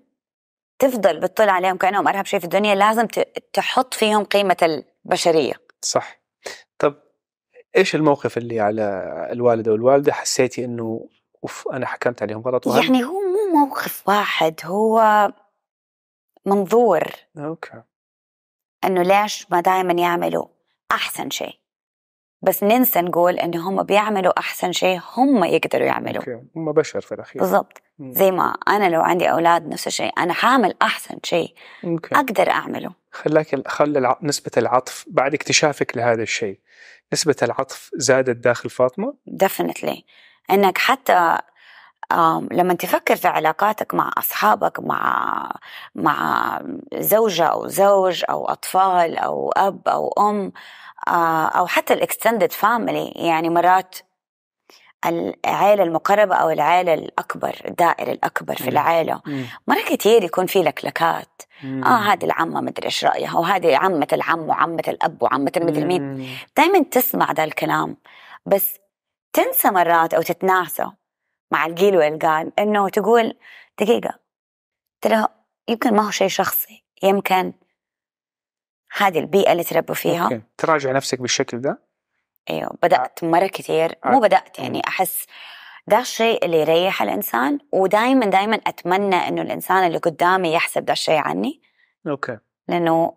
تفضل بتطل عليهم كأنهم أرهب شيء في الدنيا لازم تحط فيهم قيمة البشرية. صح. طب إيش الموقف اللي على الوالدة والوالدة حسيتي إنه أوف أنا حكمت عليهم غلط. يعني هو مو موقف واحد هو منظور. أوكي. إنه ليش ما دائما يعملوا أحسن شيء. بس ننسى نقول إنه هم بيعملوا أحسن شيء هم يقدروا يعملوا. هم بشر في الأخير. بالضبط. زي ما أنا لو عندي أولاد نفس الشيء أنا حاعمل أحسن شيء أقدر أعمله. خلاك خلى الع... نسبة العطف بعد اكتشافك لهذا الشيء نسبة العطف زادت داخل فاطمة؟ definitely إنك حتى لما تفكر في علاقاتك مع أصحابك مع مع زوجة أو زوج أو أطفال أو أب أو أم آه، أو حتى ال extended family يعني مرات العائله المقربة أو العائله الأكبر الدائره الأكبر في مم. العائله مره كثير يكون في لكلكات. آه هذه العمة مدري إيش رأيها وهذه عمة العم وعمة الأب وعمة المدري مين. دائما تسمع ذا الكلام بس تنسى مرات أو تتناسى مع القيل والقال إنه تقول دقيقة ترى يمكن ما هو شيء شخصي يمكن هذه البيئة اللي تربوا فيها. okay. تراجع نفسك بالشكل ده؟ إيوه. بدأت مرة كثير مو بدأت يعني أحس ده الشيء اللي يريح الإنسان ودائما دائما أتمنى إنه الإنسان اللي قدامي يحسب ده الشيء عني. okay. لأنه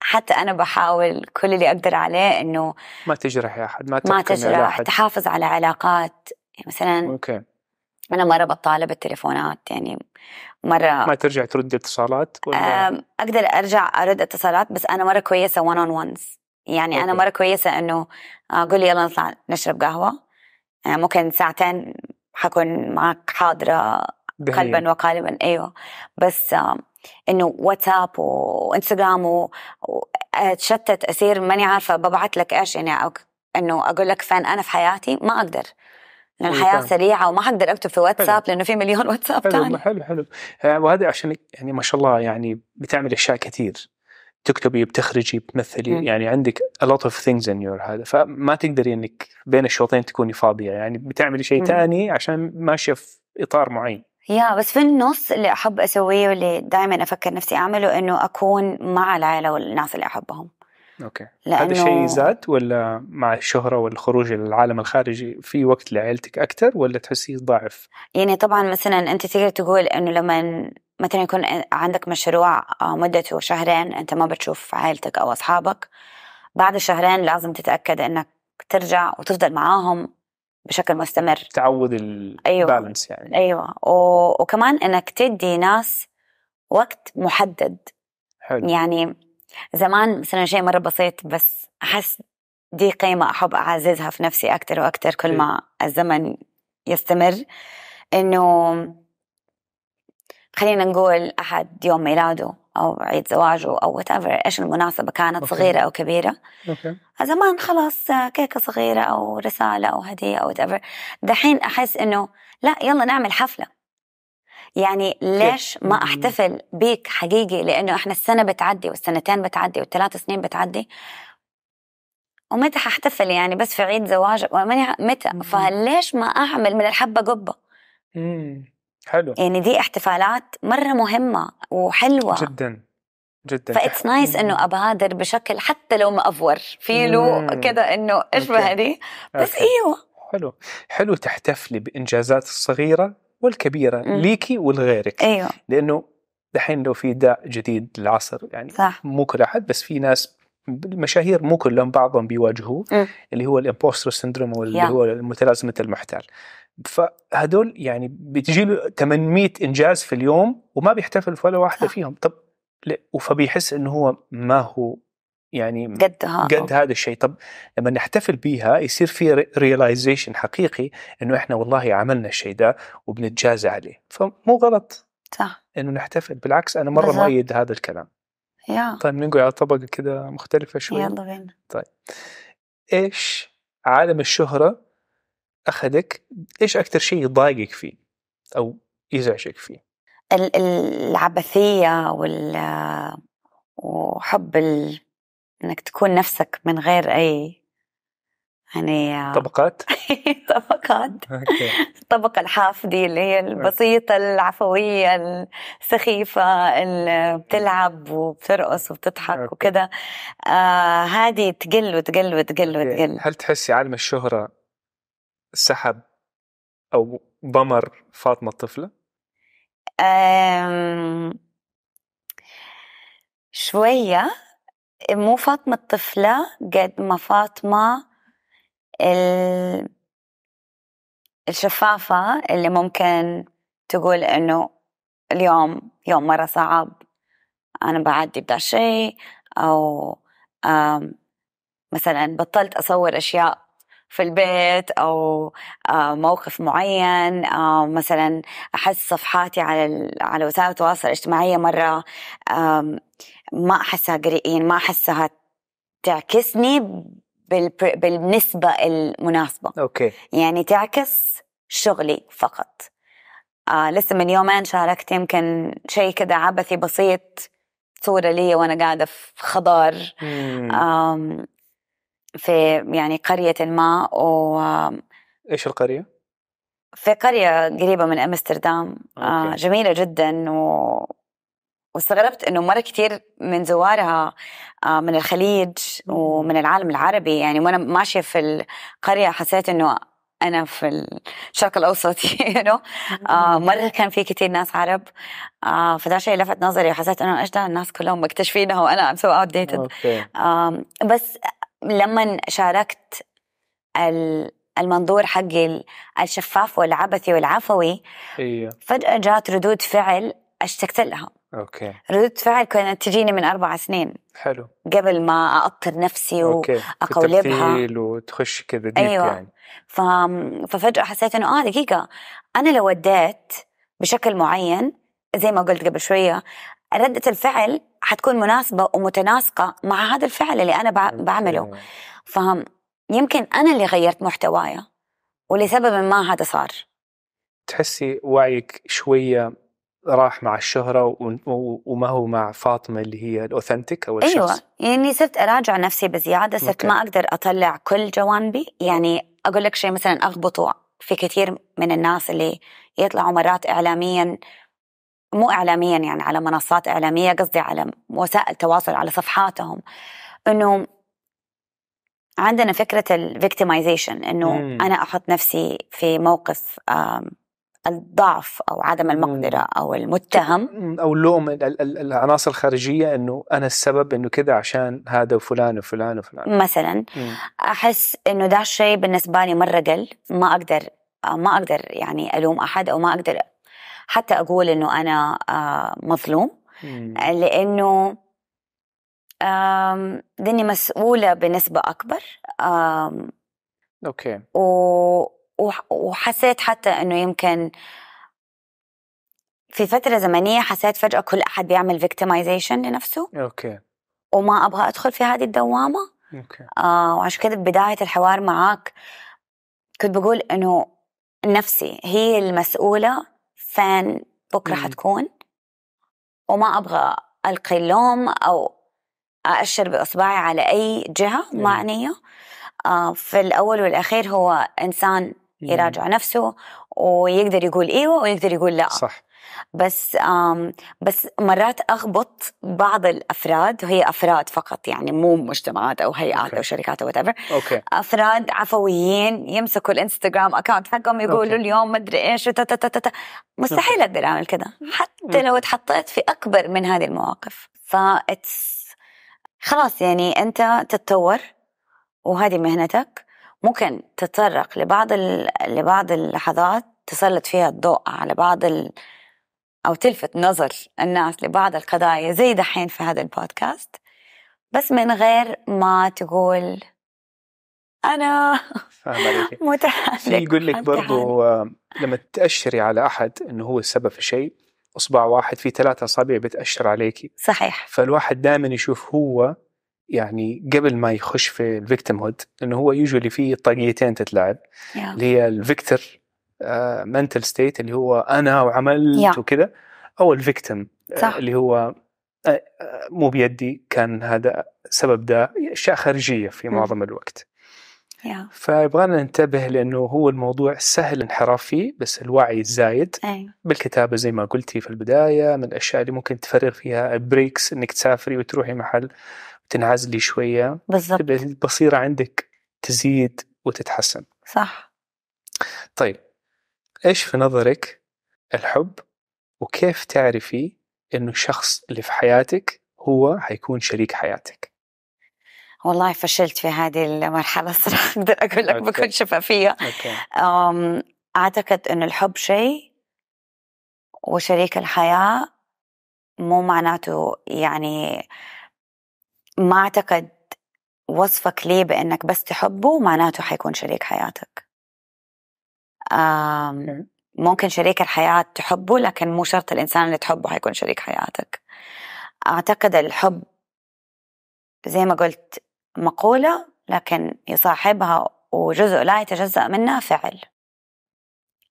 حتى أنا بحاول كل اللي أقدر عليه إنه ما تجرحي أحد ما ما تجرح تحافظ على علاقات. يعني مثلا okay. أنا مرة بطالة بالتليفونات يعني مرة ما ترجع ترد اتصالات ولا؟ أم، أقدر أرجع أرد اتصالات بس أنا مرة كويسة one on ones يعني أنا okay. مرة كويسة إنه أقول لي يلا نطلع نشرب قهوة. يعني ممكن ساعتين حكون معك حاضرة دهية. قلبا وقالبا أيوه. بس آه، إنه واتساب وانستغرام واتشتت أصير ماني عارفة ببعث لك إيش يعني إنه أقول لك فين أنا في حياتي ما أقدر. لأن إيه، الحياة فاهم. سريعة وما حقدر أكتب في واتساب لأنه في مليون واتساب ثاني حلو حلو. آه، وهذا عشان يعني ما شاء الله يعني بتعمل أشياء كثير. تكتبي بتخرجي بتمثلي مم. يعني عندك a lot of things in your هذا فما تقدري إنك بين الشوطين تكوني فاضية. يعني بتعملي شيء. ثاني عشان ماشية في إطار معين. يا بس في النص اللي أحب أسويه واللي دائما أفكر نفسي أعمله إنه أكون مع العائله والناس اللي أحبهم. أوكي. لأنه هذا الشيء زاد ولا مع الشهرة والخروج للعالم الخارجي في وقت لعائلتك أكثر ولا تحسيه ضعف؟ يعني طبعا مثلا أنت تقدر تقول إنه لما مثلا يكون عندك مشروع مدته شهرين أنت ما بتشوف عائلتك أو أصحابك بعد الشهرين لازم تتأكد إنك ترجع وتفضل معاهم بشكل مستمر. تعود أيوة. البالانس يعني. أيوه. و... وكمان إنك تدي ناس وقت محدد. حلو. يعني زمان مثلا شيء مرة بسيط بس أحس دي قيمة أحب أعززها في نفسي أكثر وأكثر كل ما الزمن يستمر. إنه خلينا نقول أحد يوم ميلاده أو عيد زواجه أو what إيش المناسبة كانت okay. صغيرة أو كبيرة. okay. زمان خلاص كيكة صغيرة أو رسالة أو هدية أو whatever. دحين أحس إنه لا يلا نعمل حفلة. يعني ليش ما. أحتفل بيك حقيقي؟ لأنه إحنا السنة بتعدي والسنتين بتعدي والثلاث سنين بتعدي. ومتى حاحتفل يعني بس في عيد زواجك؟ متى. فليش ما أعمل من الحبة قبة؟ مم. حلو. يعني دي احتفالات مرة مهمة وحلوة. جدا. جدا. ف it's nice إنه أبادر بشكل حتى لو مأفور في له. كده إنه إيش okay. هذه بس okay. إيوه. حلو. حلو تحتفلي بإنجازات الصغيرة والكبيرة مم. ليكي ولغيرك أيوه لأنه دحين لو في داء جديد للعصر يعني صح مو كل أحد بس في ناس المشاهير مو كلهم بعضهم بيواجهوه. اللي هو ال impostor syndrome واللي yeah. هو متلازمه المحتال فهدول يعني بتجي له 800 إنجاز في اليوم وما بيحتفل في ولا واحدة صح. فيهم طب فبيحس إنه هو ما هو يعني قدها قد هذا الشيء. طب لما نحتفل بيها يصير في realization حقيقي إنه إحنا والله عملنا الشيء ده وبنتجازى عليه. فمو غلط صح. إنه نحتفل بالعكس أنا مرة. مؤيد هذا الكلام. يا. طيب ننقل على طبقة كده مختلفة شوي. يلا بينا. إيش عالم الشهرة أخذك؟ إيش أكثر شيء يضايقك فيه أو يزعجك فيه؟ ال- العبثية وال وحب ال... إنك تكون نفسك من غير أي يعني طبقات؟ طبقات. أوكي. الطبقة الحاف دي اللي هي البسيطة العفوية السخيفة اللي بتلعب وبترقص وبتضحك. وكده. آه هذه تقل وتقل وتقل. وتقل. هل تحسي عالم الشهرة سحب أو ضمر فاطمة الطفلة؟ آم، شوية. مو فاطمة الطفلة قد ما فاطمة ال- الشفافة اللي ممكن تقول إنه اليوم يوم مرة صعب أنا بعدي بدا الشيء أو مثلا بطلت أصور أشياء في البيت آه، موقف معين أو مثلا أحس صفحاتي على على وسائل التواصل الاجتماعي آم، ما أحسها قريئين ما أحسها تعكسني بالنسبة المناسبة. أوكي. يعني تعكس شغلي فقط. آه لسه من يومين شاركت يمكن شيء كده عبثي بسيط صورة لي وأنا قاعدة في خضار. في يعني قرية ما وفي إيش القرية؟ قرية قريبة من أمستردام. آه. جميلة جدا و... واستغربت إنه مرة كثير من زوارها آه، من الخليج ومن العالم العربي. يعني وأنا ماشية في القرية حسيت إنه أنا في الشرق الأوسط know. آه مرة كان في كثير ناس عرب. آه فده شيء لفت نظري وحسيت إنه إيش ده الناس كلهم مكتشفينها وأنا so outdated. okay. آم، بس لما شاركت ال- المنظور حقي ال- الشفاف والعبثي والعفوي أيوه فجأة جات ردود فعل اشتقت لها. okay. ردود فعل كانت تجيني من أربع سنين. حلو. قبل ما أأطر نفسي و... okay في أقولبها. التمثيل وتخش كذا deep أيوة. يعني. ف... ففجأة حسيت إنه آه دقيقة. أنا لو وديت بشكل معين زي ما قلت قبل شوية ردة الفعل حتكون مناسبة ومتناسقة مع هذا الفعل اللي أنا بع... بعمله. okay. فيمكن أنا اللي غيرت محتوايا ولسبب ما هذا صار. تحسي وعيك شوية راح مع و- وما هو مع فاطمة اللي هي ال authentic أو الشخص أيوه يعني صرت أراجع نفسي بزيادة صرت. ما أقدر أطلع كل جوانبي يعني أقول لك شيء مثلا اغبطه في كثير من الناس اللي يطلعوا مرات اعلاميا مو اعلاميا يعني على منصات إعلامية قصدي على وسائل تواصل على صفحاتهم إنه عندنا فكرة الفيكتمايزيشن إنه مم. أنا أحط نفسي في موقف الضعف أو عدم المقدرة أو المتهم. أو اللوم ال- ال- ال- العناصر الخارجية إنه أنا السبب إنه كذا عشان هذا وفلان وفلان وفلان. مثلا مم. أحس إنه ده الشيء بالنسبة لي مرة قل ما أقدر ما أقدر يعني ألوم أحد أو ما أقدر حتى أقول إنه أنا آه، مظلوم. لإنه دني مسؤولة بنسبة أكبر أوكي. و- وحسيت حتى إنه يمكن في فترة زمنية حسيت فجأة كل أحد بيعمل victimization لنفسه. okay. وما أبغى أدخل في هذه الدوامة. أوكي. آه وعشان كده بداية الحوار معاك كنت بقول إنه نفسي هي المسؤولة فين بكرة مم. حتكون. وما أبغى ألقي اللوم أو أأشر بإصبعي على أي جهة مم. معنية. آه في الأول والأخير هو إنسان يراجع نفسه ويقدر يقول إيوه ويقدر يقول لأ صح بس آم بس مرات أغبط بعض الأفراد وهي أفراد فقط يعني مو مجتمعات أو هيئات okay. أو شركات أو whatever okay أفراد عفويين يمسكوا الإنستغرام account حقهم يقولوا okay. اليوم مدري إيش تا- تا- تا- تا- تا. مستحيل أقدر أعمل كذا حتى. لو اتحطيت في أكبر من هذه المواقف ف that's خلاص يعني أنت تتطور وهذه مهنتك ممكن تتطرق لبعض ال... لبعض اللحظات تسلط فيها الضوء على بعض ال... أو تلفت نظر الناس لبعض القضايا زي دحين في هذا البودكاست. بس من غير ما تقول عليك. متحرك في يقول لك. برضو آه، لما تأشري على أحد إنه هو السبب في شيء إصبع واحد في ثلاثة أصابع بتأشر عليكي صحيح. فالواحد دائما يشوف هو يعني قبل ما يخش في ال victimhood إنه هو usually في طاقيتين تتلعب yeah. اللي هي ال victor mental state اللي هو أنا وعملت yeah. وكذا أو ال victim صح. اللي هو آه، آه، مو بيدي كان هذا سبب ده أشياء خارجية في مم. معظم الوقت yeah فيبغانا ننتبه لأنه هو الموضوع سهل الانحراف فيه بس الوعي الزايد أيوه بالكتابة زي ما قلتي في البداية من الأشياء اللي ممكن تفرغ فيها breaks إنك تسافري وتروحي محل تنعزلي شوية بالضبط تبدأ البصيرة عندك تزيد وتتحسن. صح طيب إيش في نظرك الحب وكيف تعرفي إنه الشخص اللي في حياتك هو حيكون شريك حياتك؟ والله فشلت في هذه المرحلة صراحة أقدر أقول لك okay. بكل شفافية okay أم، أعتقد أن الحب شيء وشريك الحياة مو معناته يعني ما أعتقد وصفك ليه بأنك بس تحبه معناته حيكون شريك حياتك. أوكي. ممكن شريك الحياة تحبه لكن مو شرط الإنسان اللي تحبه حيكون شريك حياتك. أعتقد الحب زي ما قلت مقولة لكن يصاحبها وجزء لا يتجزأ منها فعل.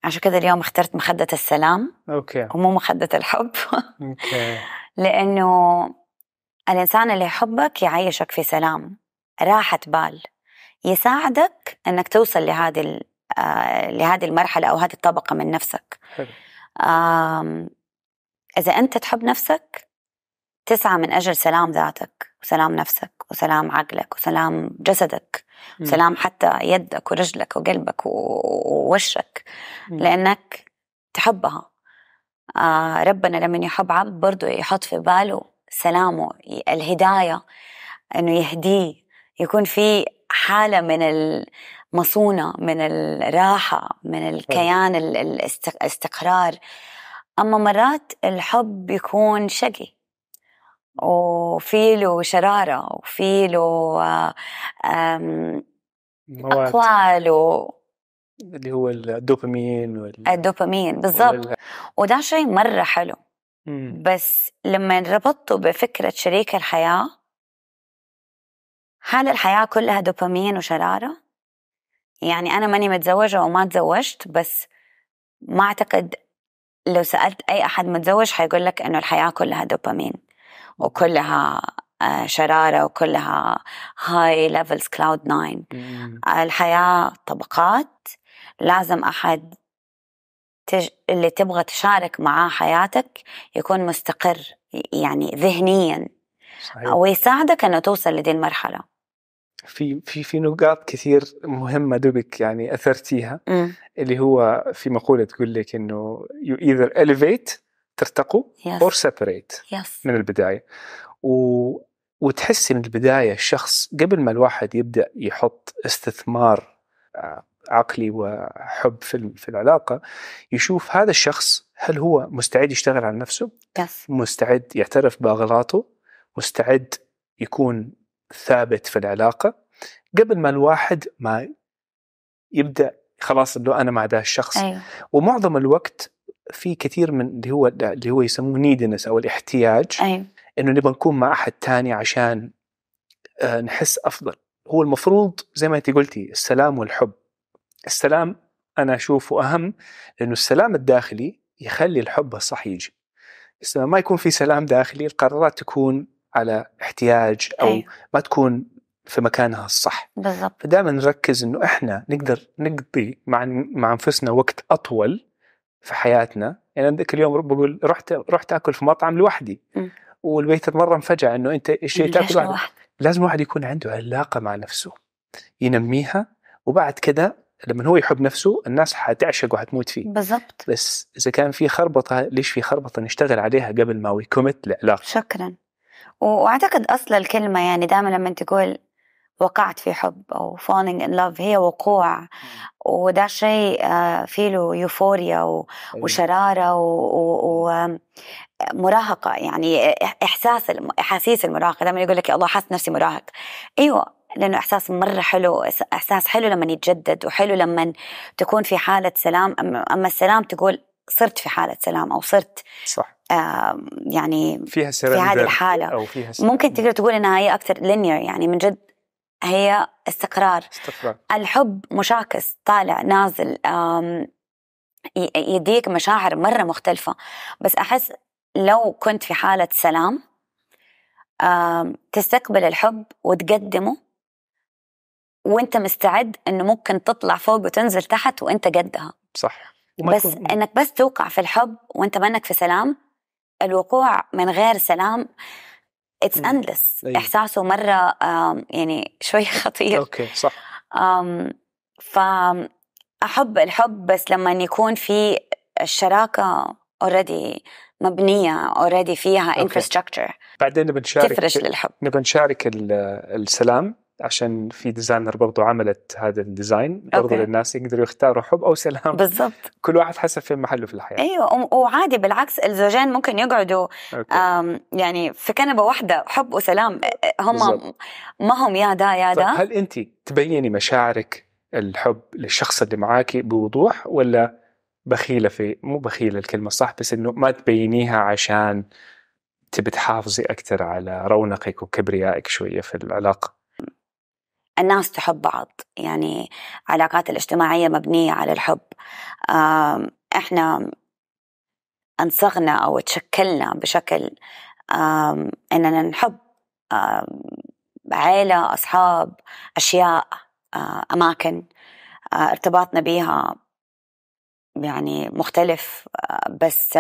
عشان كذا اليوم اخترت مخدة السلام okay. ومو مخدة الحب. okay. لأنه الإنسان اللي يحبك يعيشك في سلام راحة بال يساعدك أنك توصل لهذه آه، لهذه المرحلة أو هذه الطبقة من نفسك حلو. إذا أنت تحب نفسك تسعى من أجل سلام ذاتك وسلام نفسك وسلام عقلك وسلام جسدك. وسلام حتى يدك ورجلك وقلبك ووشك. لأنك تحبها آه ربنا لما يحب عبد برضو يحط في باله سلامه الهداية أنه يهديه. يكون في حالة من المصونة من الراحة من الكيان ال- الاست- الاستقرار أما مرات الحب بيكون شقي وفي له شرارة وفي له آه، مواد. أقوال اللي هو الدوبامين وال والدوبامين بالضبط. وال- وده شيء مرة حلو. بس لما ربطته بفكرة شريك الحياة هل الحياة كلها دوبامين وشرارة؟ يعني أنا ماني متزوجة وما تزوجت بس ما أعتقد لو سألت أي أحد متزوج حيقول لك إنه الحياة كلها دوبامين وكلها آه، شرارة وكلها high levels cloud 9 مم. الحياة طبقات لازم أحد تج... اللي تبغى تشارك معاه حياتك يكون مستقر يعني ذهنيا. صحيح. ويساعدك أنه توصل لدي المرحلة. في في في نقاط كثير مهمة دوبك يعني أثرتيها مم. اللي هو في مقولة تقول لك إنه you either elevate ترتقوا separate. yes من البداية. و... وتحسي من البداية الشخص قبل ما الواحد يبدأ يحط استثمار آه، عقلي وحب في في العلاقة يشوف هذا الشخص هل هو مستعد يشتغل على نفسه؟ yes. مستعد يعترف باغلاطه مستعد يكون ثابت في العلاقة؟ قبل ما الواحد ما يبدأ خلاص إنه أنا مع ذا الشخص. أيوه. ومعظم الوقت في كثير من اللي هو اللي هو يسموه نيدنس أو الاحتياج. أيوه. إنه نبغى نكون مع أحد تاني عشان آه، نحس أفضل. هو المفروض زي ما أنت قلتي السلام والحب. السلام أنا أشوفه أهم لأنه السلام الداخلي يخلي الحب الصح يجي. بس ما يكون في سلام داخلي القرارات تكون على احتياج أو أيوه. ما تكون في مكانها الصح. بالضبط. فدائما نركز إنه إحنا نقدر نقضي مع مع أنفسنا وقت أطول في حياتنا. يعني ذاك اليوم بقول رحت رحت آكل في مطعم لوحدي. م. والبيت مرة انفجع إنه أنت إيش تأكل لوحدك؟ لازم الواحد يكون عنده علاقة مع نفسه ينميها وبعد كده لما هو يحب نفسه الناس حتعشق وحتموت فيه. بالضبط. بس إذا كان في خربطة ليش في خربطة نشتغل عليها قبل ما ويكومت لعلاقه شكرا. و- وأعتقد أصل الكلمة يعني دائما لما تقول وقعت في حب أو falling in love هي وقوع. وده شيء آه، فيه له يوفوريا و- وشرارة ومراهقه يعني إحساس إحاسيس المراهقة. دائما يقول لك يا الله حاسس نفسي مراهق. أيوه. لأنه إحساس مرة حلو إحساس حلو لما يتجدد وحلو لما تكون في حالة سلام. أما- أما السلام تقول صرت في حالة سلام أو صرت صح. آه يعني فيها في هذه الحالة. أو فيها سرندر. ممكن تقدر تقول إنها هي أكثر لينير يعني من جد هي استقرار. استقرار. الحب مشاكس طالع نازل يديك مشاعر مرة مختلفة. بس أحس لو كنت في حالة سلام تستقبل الحب وتقدمه وانت مستعد انه ممكن تطلع فوق وتنزل تحت وانت قدها صح. بس يكون- إنك بس توقع في الحب وانت منك في سلام الوقوع من غير سلام اتس. اندلس أيوة. إحساسه آم، يعني شوي خطير. أوكي صح. أم فأحب الحب بس لما يكون في الشراكة already مبنية already فيها. infrastructure بعدين نبي نشارك تفرش للحب. نبي نشارك ال- السلام. عشان في designer برضو عملت هذا ال design. برضو أوكي. للناس يقدروا يختاروا حب أو سلام. بالضبط. كل واحد حسب في محله في الحياة. أيوه وعادي بالعكس الزوجين ممكن يقعدوا يعني في كنبة واحدة حب وسلام هم بالضبط. ما هم يا دا يا دا. هل أنت تبيني مشاعرك الحب للشخص اللي معاكي بوضوح ولا بخيلة في مو بخيلة الكلمة صح بس إنه ما تبينيها عشان تبي تحافظي أكثر على رونقك وكبريائك شوية في العلاقة؟ الناس تحب بعض. يعني علاقات الاجتماعية مبنية على الحب. إحنا أنصغنا أو تشكلنا بشكل إننا نحب أشياء آه، أماكن آه، ارتباطنا بيها يعني مختلف بس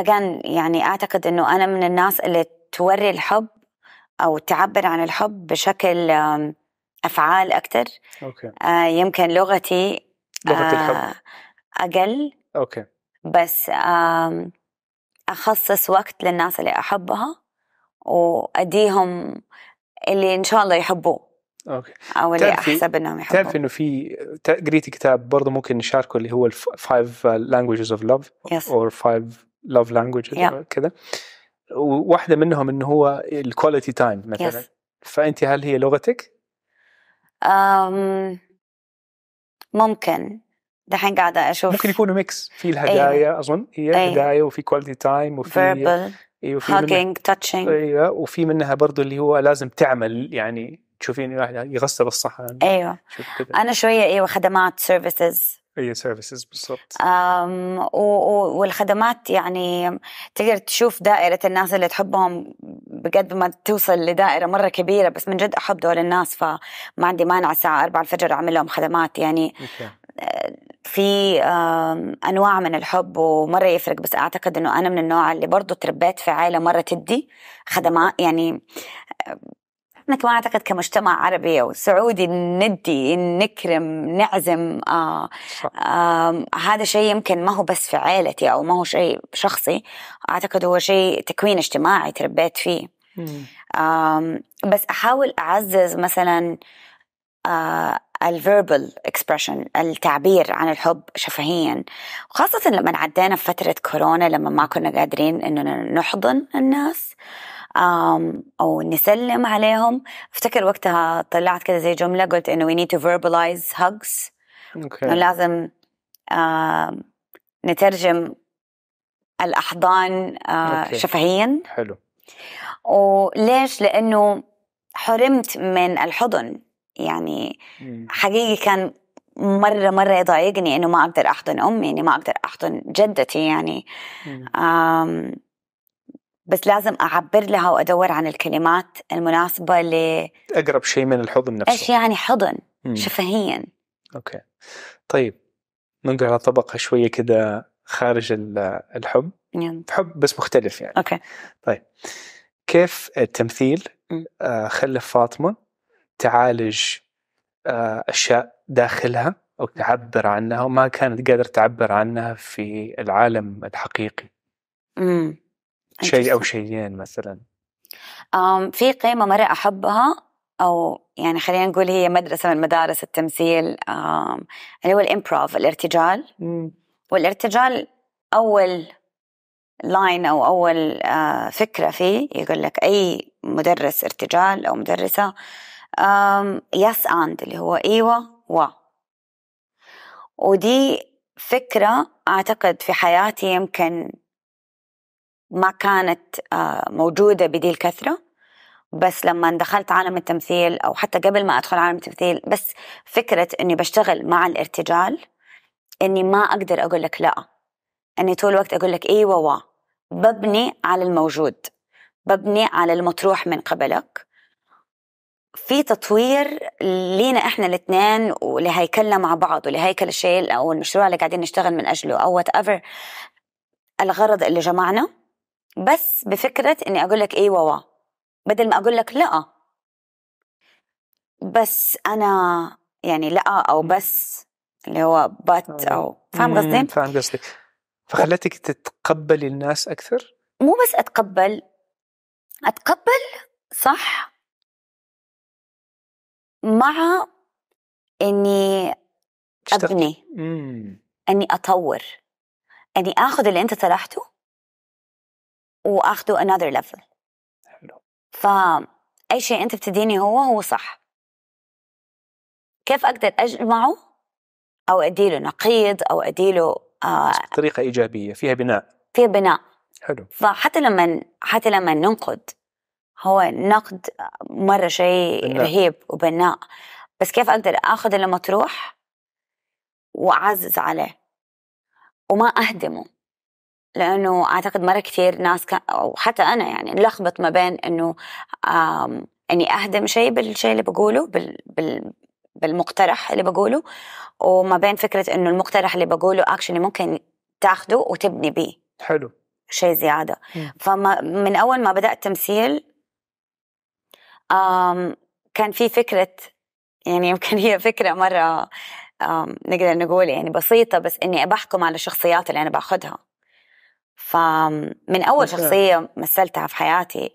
again يعني أعتقد إنه أنا من الناس اللي توري الحب أو تعبر عن الحب بشكل أفعال أكثر أوكي. يمكن لغتي لغة آه، الحب أقل. أوكي. بس آم، أخصص وقت للناس اللي أحبها وأديهم اللي إن شاء الله يحبوه. أوكي. أو اللي تعرفي- أحسب إنهم يحبوا تعرف إنه في قريتي كتاب برضه ممكن نشاركه اللي هو ال five languages of love or five love languages. كذا وواحده منهم إنه هو ال quality time مثلا. yes فأنت هل هي لغتك؟ أم ممكن. دحين قاعدة أشوف. ممكن يكونوا mix في الهدايا أظن. هي أيوة. هدايا وفي quality time وفي verbal. أيوه في منها hugging touching. أيوه وفي منها برضه اللي هو لازم تعمل. يعني تشوفين واحد يغسل الصحن. أيوة. كذا. أنا شوية أيوة خدمات services. أي services بالضبط. والخدمات يعني تقدر تشوف دائرة الناس اللي تحبهم بقد ما توصل لدائرة مرة كبيرة بس من جد أحب دول الناس فما عندي مانع الساعة 4 الفجر أعمل لهم خدمات. يعني أوكي. في أنواع من الحب ومرة يفرق بس أعتقد إنه أنا من النوع اللي برضو تربيت في عائله مرة تدي خدمات. يعني آه، إحنا كمان أعتقد كمجتمع عربي أو سعودي ندي نكرم نعزم آه آم، هذا شيء يمكن ما هو بس في عائلتي أو ما هو شيء شخصي. أعتقد هو شيء تكوين اجتماعي تربيت فيه. آم، بس أحاول أعزز مثلا ال verbal expression التعبير عن الحب شفهيا. خاصة لما عدينا في فترة كورونا لما ما كنا قادرين إننا نحضن الناس. آم، أو نسلم عليهم. أفتكر وقتها طلعت كده زي جملة قلت إنه we need to verbalize hugs. إنه أوكي لازم نترجم الأحضان آه، أوكي. شفهيا. حلو. وليش؟ لأنه حرمت من الحضن. يعني. حقيقي كان مرة مرة يضايقني إنه ما أقدر أحضن أمي إني ما أقدر أحضن جدتي يعني. بس لازم أعبر لها وأدور عن الكلمات المناسبة ل أقرب شيء من الحضن نفسه. يعني حضن؟ مم. شفهيا أوكي. طيب ننقل على طبقة شوية كده خارج ال- الحب. يعني. حب بس مختلف يعني. أوكي. كيف التمثيل. آه، خلى فاطمة تعالج آه، أشياء داخلها أو تعبر عنها وما كانت قادرة تعبر عنها في العالم الحقيقي. امم شيء أو شيئين مثلا. في قيمة مرة أحبها أو يعني خلينا نقول هي مدرسة من مدارس التمثيل اللي هو ال improv الارتجال. والارتجال أول line أو أول آه فكرة فيه يقول لك أي مدرس ارتجال أو مدرسة yes and اللي هو أيوة و. ودي فكرة أعتقد في حياتي يمكن ما كانت آه موجودة بدي الكثرة. بس لما دخلت عالم التمثيل أو حتى قبل ما أدخل عالم التمثيل بس فكرة إني بشتغل مع الارتجال إني ما أقدر أقول لك لأ. إني طول الوقت أقول لك أيوه وا ببني على الموجود ببني على المطروح من قبلك. في تطوير لينا إحنا الاثنين ولهيكلنا مع بعض ولهيكل الشيء أو المشروع اللي قاعدين نشتغل من أجله أو وات ايفر الغرض اللي جمعنا. بس بفكرة إني أقول لك أيوه وا بدل ما أقول لك لا. بس أنا يعني لا أو بس اللي هو بات أو. فاهم قصدي؟ فاهم قصدك فخلتك تتقبلي الناس أكثر؟ مو بس أتقبل. أتقبل صح؟ مع إني. أبني. إني أطور. إني آخذ اللي أنت طرحته واخذه another level. حلو. فاي شيء أنت بتديني هو هو صح. كيف أقدر أجمعه؟ أو اديله نقيض أو اديله آه بطريقة إيجابية فيها بناء. في بناء. حلو. فحتى لما حتى لما ننقد هو النقد مرة شيء. رهيب وبناء. بس كيف أقدر أخذ اللي مطروح وأعزز عليه. وما أهدمه. لأنه أعتقد مرة كثير ناس كان أو حتى أنا يعني نلخبط ما بين إنه آم، إني أهدم شيء بالشيء اللي بقوله بال بال بالمقترح اللي بقوله وما بين فكرة إنه المقترح اللي بقوله أكشلي ممكن تاخده وتبني بيه. حلو. شيء زيادة. مم. فما من أول ما بدأت تمثيل آم كان في فكرة يعني يمكن هي فكرة مرة آم نقدر نقول يعني بسيطة بس إني بحكم على الشخصيات اللي أنا باخدها. فمن أول. شخصية مثلتها في حياتي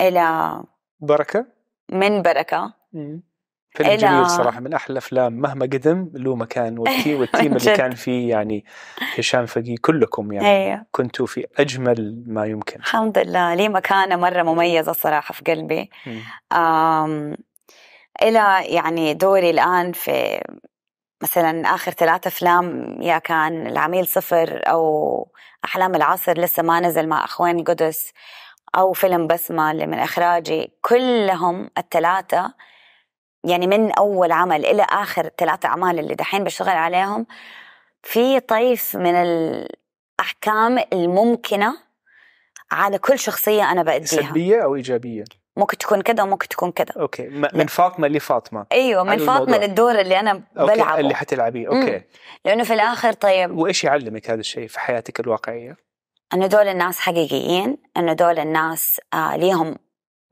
إلى بركة من بركة مم. فيلم إلى- جميل صراحة من أحلى الافلام مهما قدم له مكان والتي والتيم اللي. كان فيه يعني هشام فقيه كلكم يعني أيوه كنتوا في أجمل ما يمكن الحمد لله لي مكانة مرة مميزة صراحة في قلبي. آم إلى يعني دوري الآن في مثلا آخر ثلاث أفلام يا كان العميل صفر أو أحلام العصر لسه ما نزل مع أخوان القدس أو فيلم بسمة اللي من إخراجي كلهم الثلاثة يعني من أول عمل إلى آخر ثلاثة أعمال اللي دحين بشتغل عليهم في طيف من الأحكام الممكنة على كل شخصية أنا بأديها. سلبية أو إيجابية؟ ممكن تكون كده وممكن تكون كده. أوكي. من فاطمة لفاطمة. أيوه من فاطمة الموضوع. للدور اللي أنا بلعبه اللي حتلعبيه. أوكي. لأنه في الآخر طيب. وإيش يعلمك هذا الشيء في حياتك الواقعية؟ انه دول الناس حقيقيين انه دول الناس آه ليهم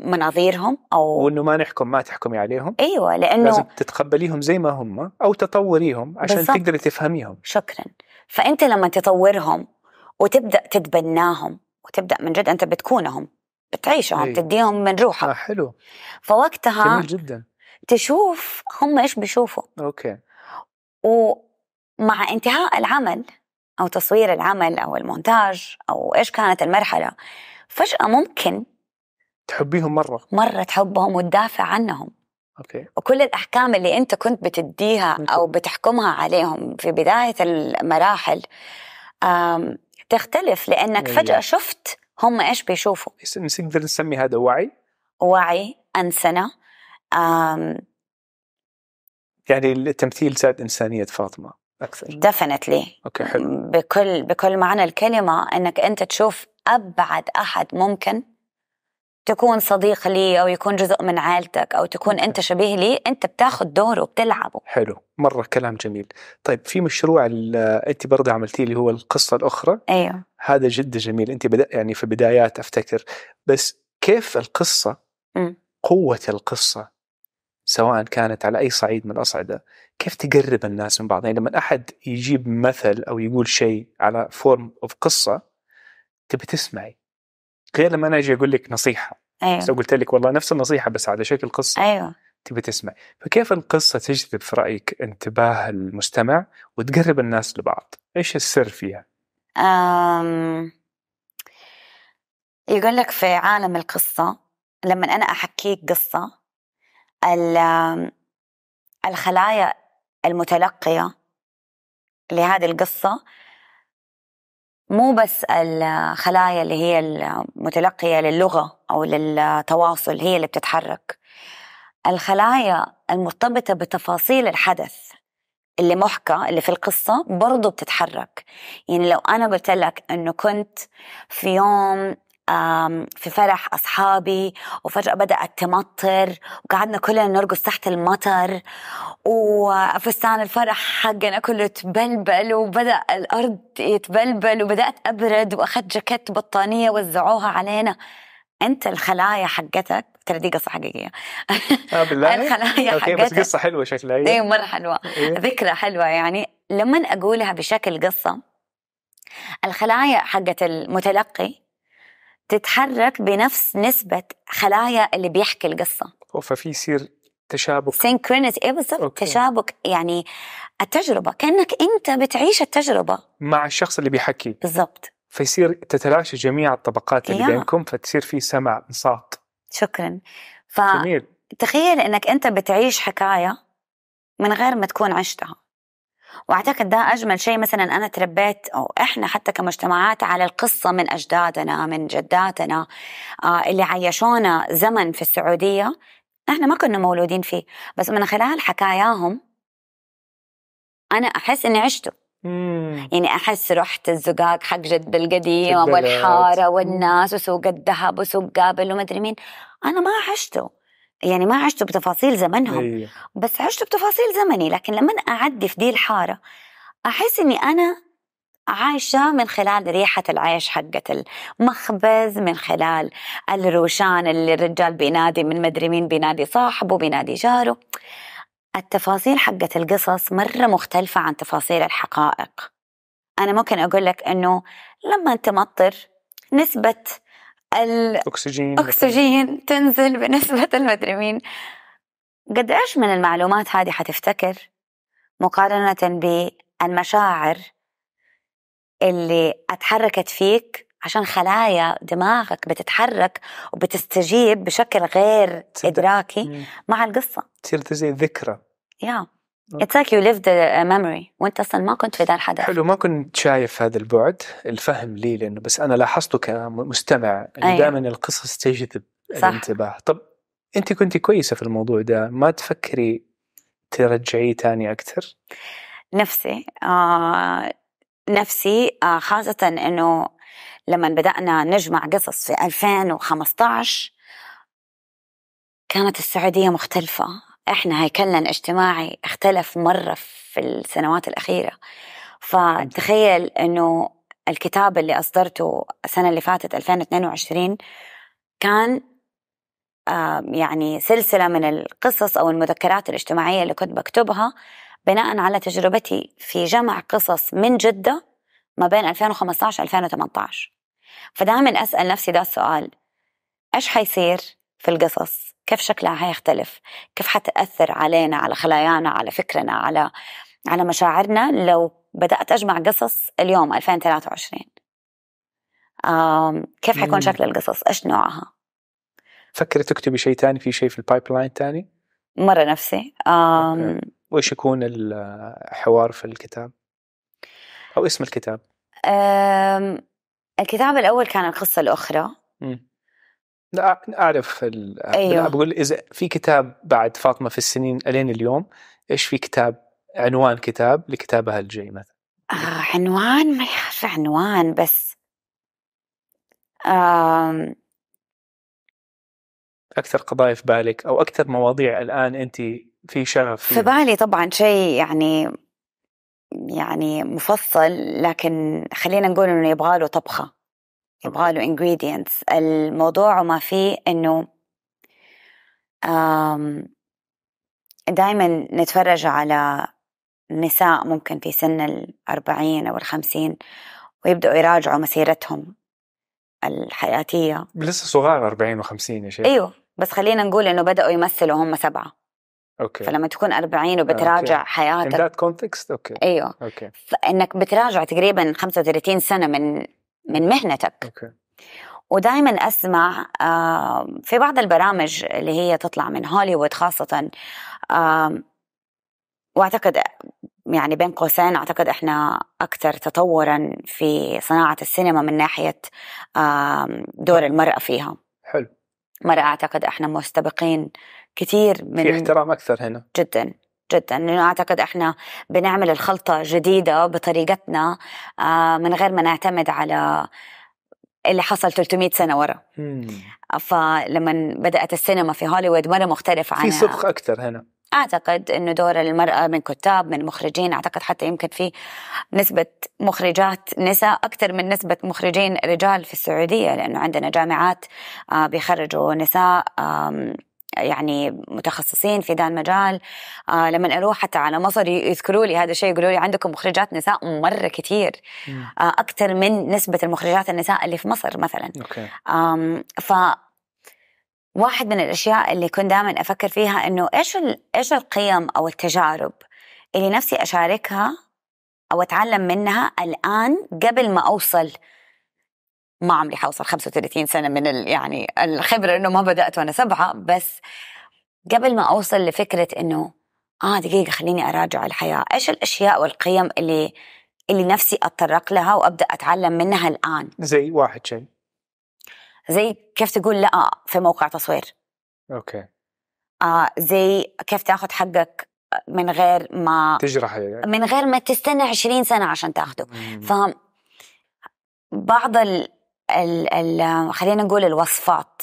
مناظيرهم أو وأنه ما نحكم ما تحكمي عليهم. أيوه لأنه لازم تتقبليهم زي ما هم أو تطوريهم عشان بالضبط. تقدري تفهميهم. شكرا. فأنت لما تطورهم وتبدأ تتبناهم وتبدأ من جد أنت بتكونهم. بتعيشهم أيوة. تديهم من روحك. آه حلو. فوقتها جميل جدا. تشوف هم إيش بيشوفوا. أوكي. ومع انتهاء العمل أو تصوير العمل أو المونتاج أو إيش كانت المرحلة فجأة ممكن تحبيهم مرة. مرة تحبهم وتدافع عنهم. أوكي. وكل الأحكام اللي أنت كنت بتديها أو بتحكمها عليهم في بداية المراحل تختلف لأنك أيوة. فجأة شفت هم إيش بيشوفوا؟ نقدر نسمي هذا وعي. وعي أنسنة يعني التمثيل زاد إنسانية فاطمة أكثر. definitely. أوكي حلو. بكل بكل معنى الكلمة إنك أنت تشوف أبعد أحد ممكن تكون صديق لي أو يكون جزء من عائلتك أو تكون أنت شبيه لي أنت بتاخذ دوره وبتلعبه. حلو. مرة كلام جميل. طيب في مشروع ال- أنت برضه عملتيه اللي هو القصة الأخرى؟ أيوه. هذا جدا جميل. أنت بدا يعني في بدايات أفتكر. بس كيف القصة؟ مم. قوة القصة سواء كانت على أي صعيد من الأصعدة كيف تقرب الناس من بعض؟ يعني لما أحد يجيب مثل أو يقول شيء على form of قصة تبي تسمعي. غير لما أنا أجي أقول لك نصيحة. بس أيوه لو قلت لك والله نفس النصيحة بس على شكل قصة أيوه. تبي تسمع. فكيف القصة تجذب في رأيك انتباه المستمع وتقرب الناس لبعض؟ إيش السر فيها؟ أم يقول لك في عالم القصة لما أنا أحكيك قصة ال- الخلايا المتلقية لهذه القصة مو بس الخلايا اللي هي المتلقية للغة أو للتواصل هي اللي بتتحرك. الخلايا المرتبطة بتفاصيل الحدث اللي محكى اللي في القصة برضو بتتحرك. يعني لو أنا قلت لك أنه كنت في يوم في فرح أصحابي وفجأة بدأت تمطر وقعدنا كلنا نرقص تحت المطر وفستان الفرح حقنا كله تبلبل وبدأ الأرض يتبلبل وبدأت أبرد وأخذت جاكيت بطانية وزعوها علينا. أنت الخلايا حقتك؟ ترى دي قصة حقيقية. آه بالله. الخلايا أوكي بس قصة حلوة شكلها إيه؟ هي مرة حلوة. إيه. ذكرى حلوة يعني. لما أقولها بشكل قصة الخلايا حقت المتلقي تتحرك بنفس نسبة خلايا اللي بيحكي القصة. ففي يصير تشابك. سينكرونيتي إيه بالضبط. تشابك يعني التجربة كأنك أنت بتعيش التجربة. مع الشخص اللي بيحكي. بالضبط. فيصير تتلاشى جميع الطبقات اللي يا. بينكم فتصير في سمع انصات شكرا. جميل. فتخيل أنك أنت بتعيش حكاية من غير ما تكون عشتها. وأعتقد ده أجمل شيء مثلا أنا تربيت أو إحنا حتى كمجتمعات على القصة من أجدادنا من جداتنا آه اللي عيشونا زمن في السعودية إحنا ما كنا مولودين فيه. بس من خلال حكاياهم أنا أحس إني عشته. مم. يعني أحس رحت الزقاق حق جد القديم. والحارة والناس وسوق الذهب وسوق قابل ومدري مين. أنا ما عشته. يعني ما عشته بتفاصيل زمنهم أيوه بس عشت بتفاصيل زمني لكن لما أعدي في دي الحارة أحس إني أنا عايشة من خلال ريحة العيش حقت المخبز من خلال الروشان اللي الرجال بينادي من مدري مين بينادي صاحبه بينادي جاره. التفاصيل حقت القصص مرة مختلفة عن تفاصيل الحقائق. أنا ممكن أقول لك إنه لما تمطر نسبة اكسجين الأكسجين تنزل بنسبة المدري مين قد إيش من المعلومات هذه حتفتكر؟ مقارنة بالمشاعر اللي أتحركت فيك عشان خلايا دماغك بتتحرك وبتستجيب بشكل غير. إدراكي مم. مع القصة. تصير زي ذكرى. يا. It's like you lived a memory. وانت أصلا ما كنت في ذا الحدث. حلو ما كنت شايف هذا البعد. الفهم لي لأنه بس أنا لاحظته كمستمع انه أيوة. دائما القصص تجذب. الانتباه. طب أنت كنت كويسة في الموضوع ده. ما تفكري ترجعيه تاني أكثر؟ نفسي. آه نفسي آه خاصة إنه لما بدأنا نجمع قصص في 2015 كانت السعودية مختلفة. إحنا هيكلنا الاجتماعي اختلف مرة في السنوات الأخيرة. فتخيل إنه الكتاب اللي أصدرته السنة اللي فاتت 2022 كان يعني سلسلة من القصص أو المذكرات الاجتماعية اللي كنت بكتبها بناء على تجربتي في جمع قصص من جدة ما بين 2015 2018 فدائما أسأل نفسي ده السؤال إيش حيصير في القصص كيف شكلها حيختلف كيف حتأثر علينا على خلايانا على فكرنا على على مشاعرنا لو بدأت أجمع قصص اليوم 2023 آم كيف حيكون. شكل القصص؟ إيش نوعها؟ فكري تكتبي شيء تاني في شيء في ال pipeline تاني؟ مرة نفسي. وإيش يكون الحوار في الكتاب؟ أو اسم الكتاب؟ الكتاب الأول كان القصة الأخرى. مم. لا اعرف ال... أيوه. بقول إذا في كتاب بعد فاطمة في السنين إلين اليوم إيش في كتاب عنوان كتاب لكتابها الجاي مثلا؟ آه عنوان؟ ما يعرف عنوان بس. آم. أكثر قضايا في بالك أو أكثر مواضيع الآن انت في شغف في بالي طبعا شيء يعني يعني مفصل لكن خلينا نقول إنه يبغى له طبخة. يبغى له ingredients. الموضوع وما فيه إنه دائما نتفرج على نساء ممكن في سن الأربعين أو الخمسين ويبدأوا يراجعوا مسيرتهم الحياتية. لسه صغار 40 و50 يا شيخ. أيوه بس خلينا نقول إنه بدأوا يمثلوا هم سبعة. أوكي. فلما تكون أربعين وبتراجع in حياتك. that context أوكي. أيوه. أوكي. فإنك بتراجع تقريبا 35 سنة من من مهنتك. أوكي. ودائما أسمع آه، في بعض البرامج اللي هي تطلع من هوليوود خاصة آه، وأعتقد يعني بين قوسين أعتقد إحنا أكثر تطورا في صناعة السينما من ناحية آه، دور المرأة فيها. حلو. مرة أعتقد إحنا مستبقين كثير من في احترام أكثر هنا. جدا. جدا لأنه أعتقد إحنا بنعمل الخلطة جديدة بطريقتنا آه، من غير ما نعتمد على اللي حصل 300 سنة ورا. فلما بدأت السينما في هوليوود مره مختلف في عنها صدق أكثر هنا أعتقد إنه دور المرأة من كتاب من مخرجين أعتقد حتى يمكن في نسبة مخرجات نساء أكثر من نسبة مخرجين رجال في السعودية لأنه عندنا جامعات آه، بيخرجوا نساء يعني متخصصين في ذا المجال. آه لما أروح حتى على مصر يذكروا لي هذا الشيء يقولوا لي عندكم مخرجات نساء مرة كثير. آه أكثر من نسبة المخرجات النساء اللي في مصر مثلا. أوكي. أم ف واحد من الأشياء اللي كنت دائما أفكر فيها إنه إيش إيش القيم أو التجارب اللي نفسي أشاركها أو أتعلم منها الآن قبل ما أوصل ما عمري حوصل 35 سنة من ال يعني الخبرة إنه ما بدأت وأنا سبعة بس قبل ما أوصل لفكرة إنه آه دقيقة خليني أراجع الحياة إيش الأشياء والقيم اللي اللي نفسي أتطرق لها وأبدأ أتعلم منها الآن؟ زي واحد شيء. زي كيف تقول لا في موقع تصوير. أوكي. آه زي كيف تاخذ حقك من غير ما تجرح يعني. من غير ما تستنى 20 سنة عشان تاخده. مم. ف بعض ال ال ال خلينا نقول الوصفات.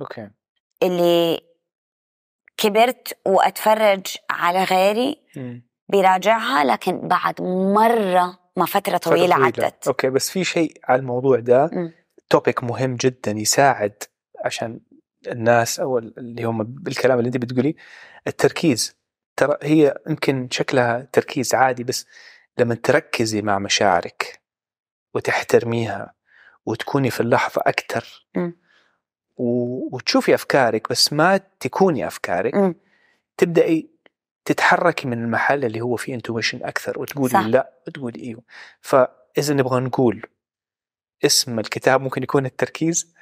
okay. اللي كبرت وأتفرج على غيري. بيراجعها لكن بعد مرة ما فترة طويلة عدت. okay بس في شيء على الموضوع ده. topic مهم جدا يساعد عشان الناس أو اللي هم بالكلام اللي أنت بتقوليه. التركيز. ترى هي يمكن شكلها تركيز عادي بس لما تركزي مع مشاعرك وتحترميها وتكوني في اللحظة أكثر مم. و... وتشوفي أفكارك بس ما تكوني أفكارك مم. تبدأي تتحركي من المحل اللي هو فيه انتويشن أكثر وتقولي صح. لا وتقولي إيوه فإذا نبغى نقول اسم الكتاب ممكن يكون التركيز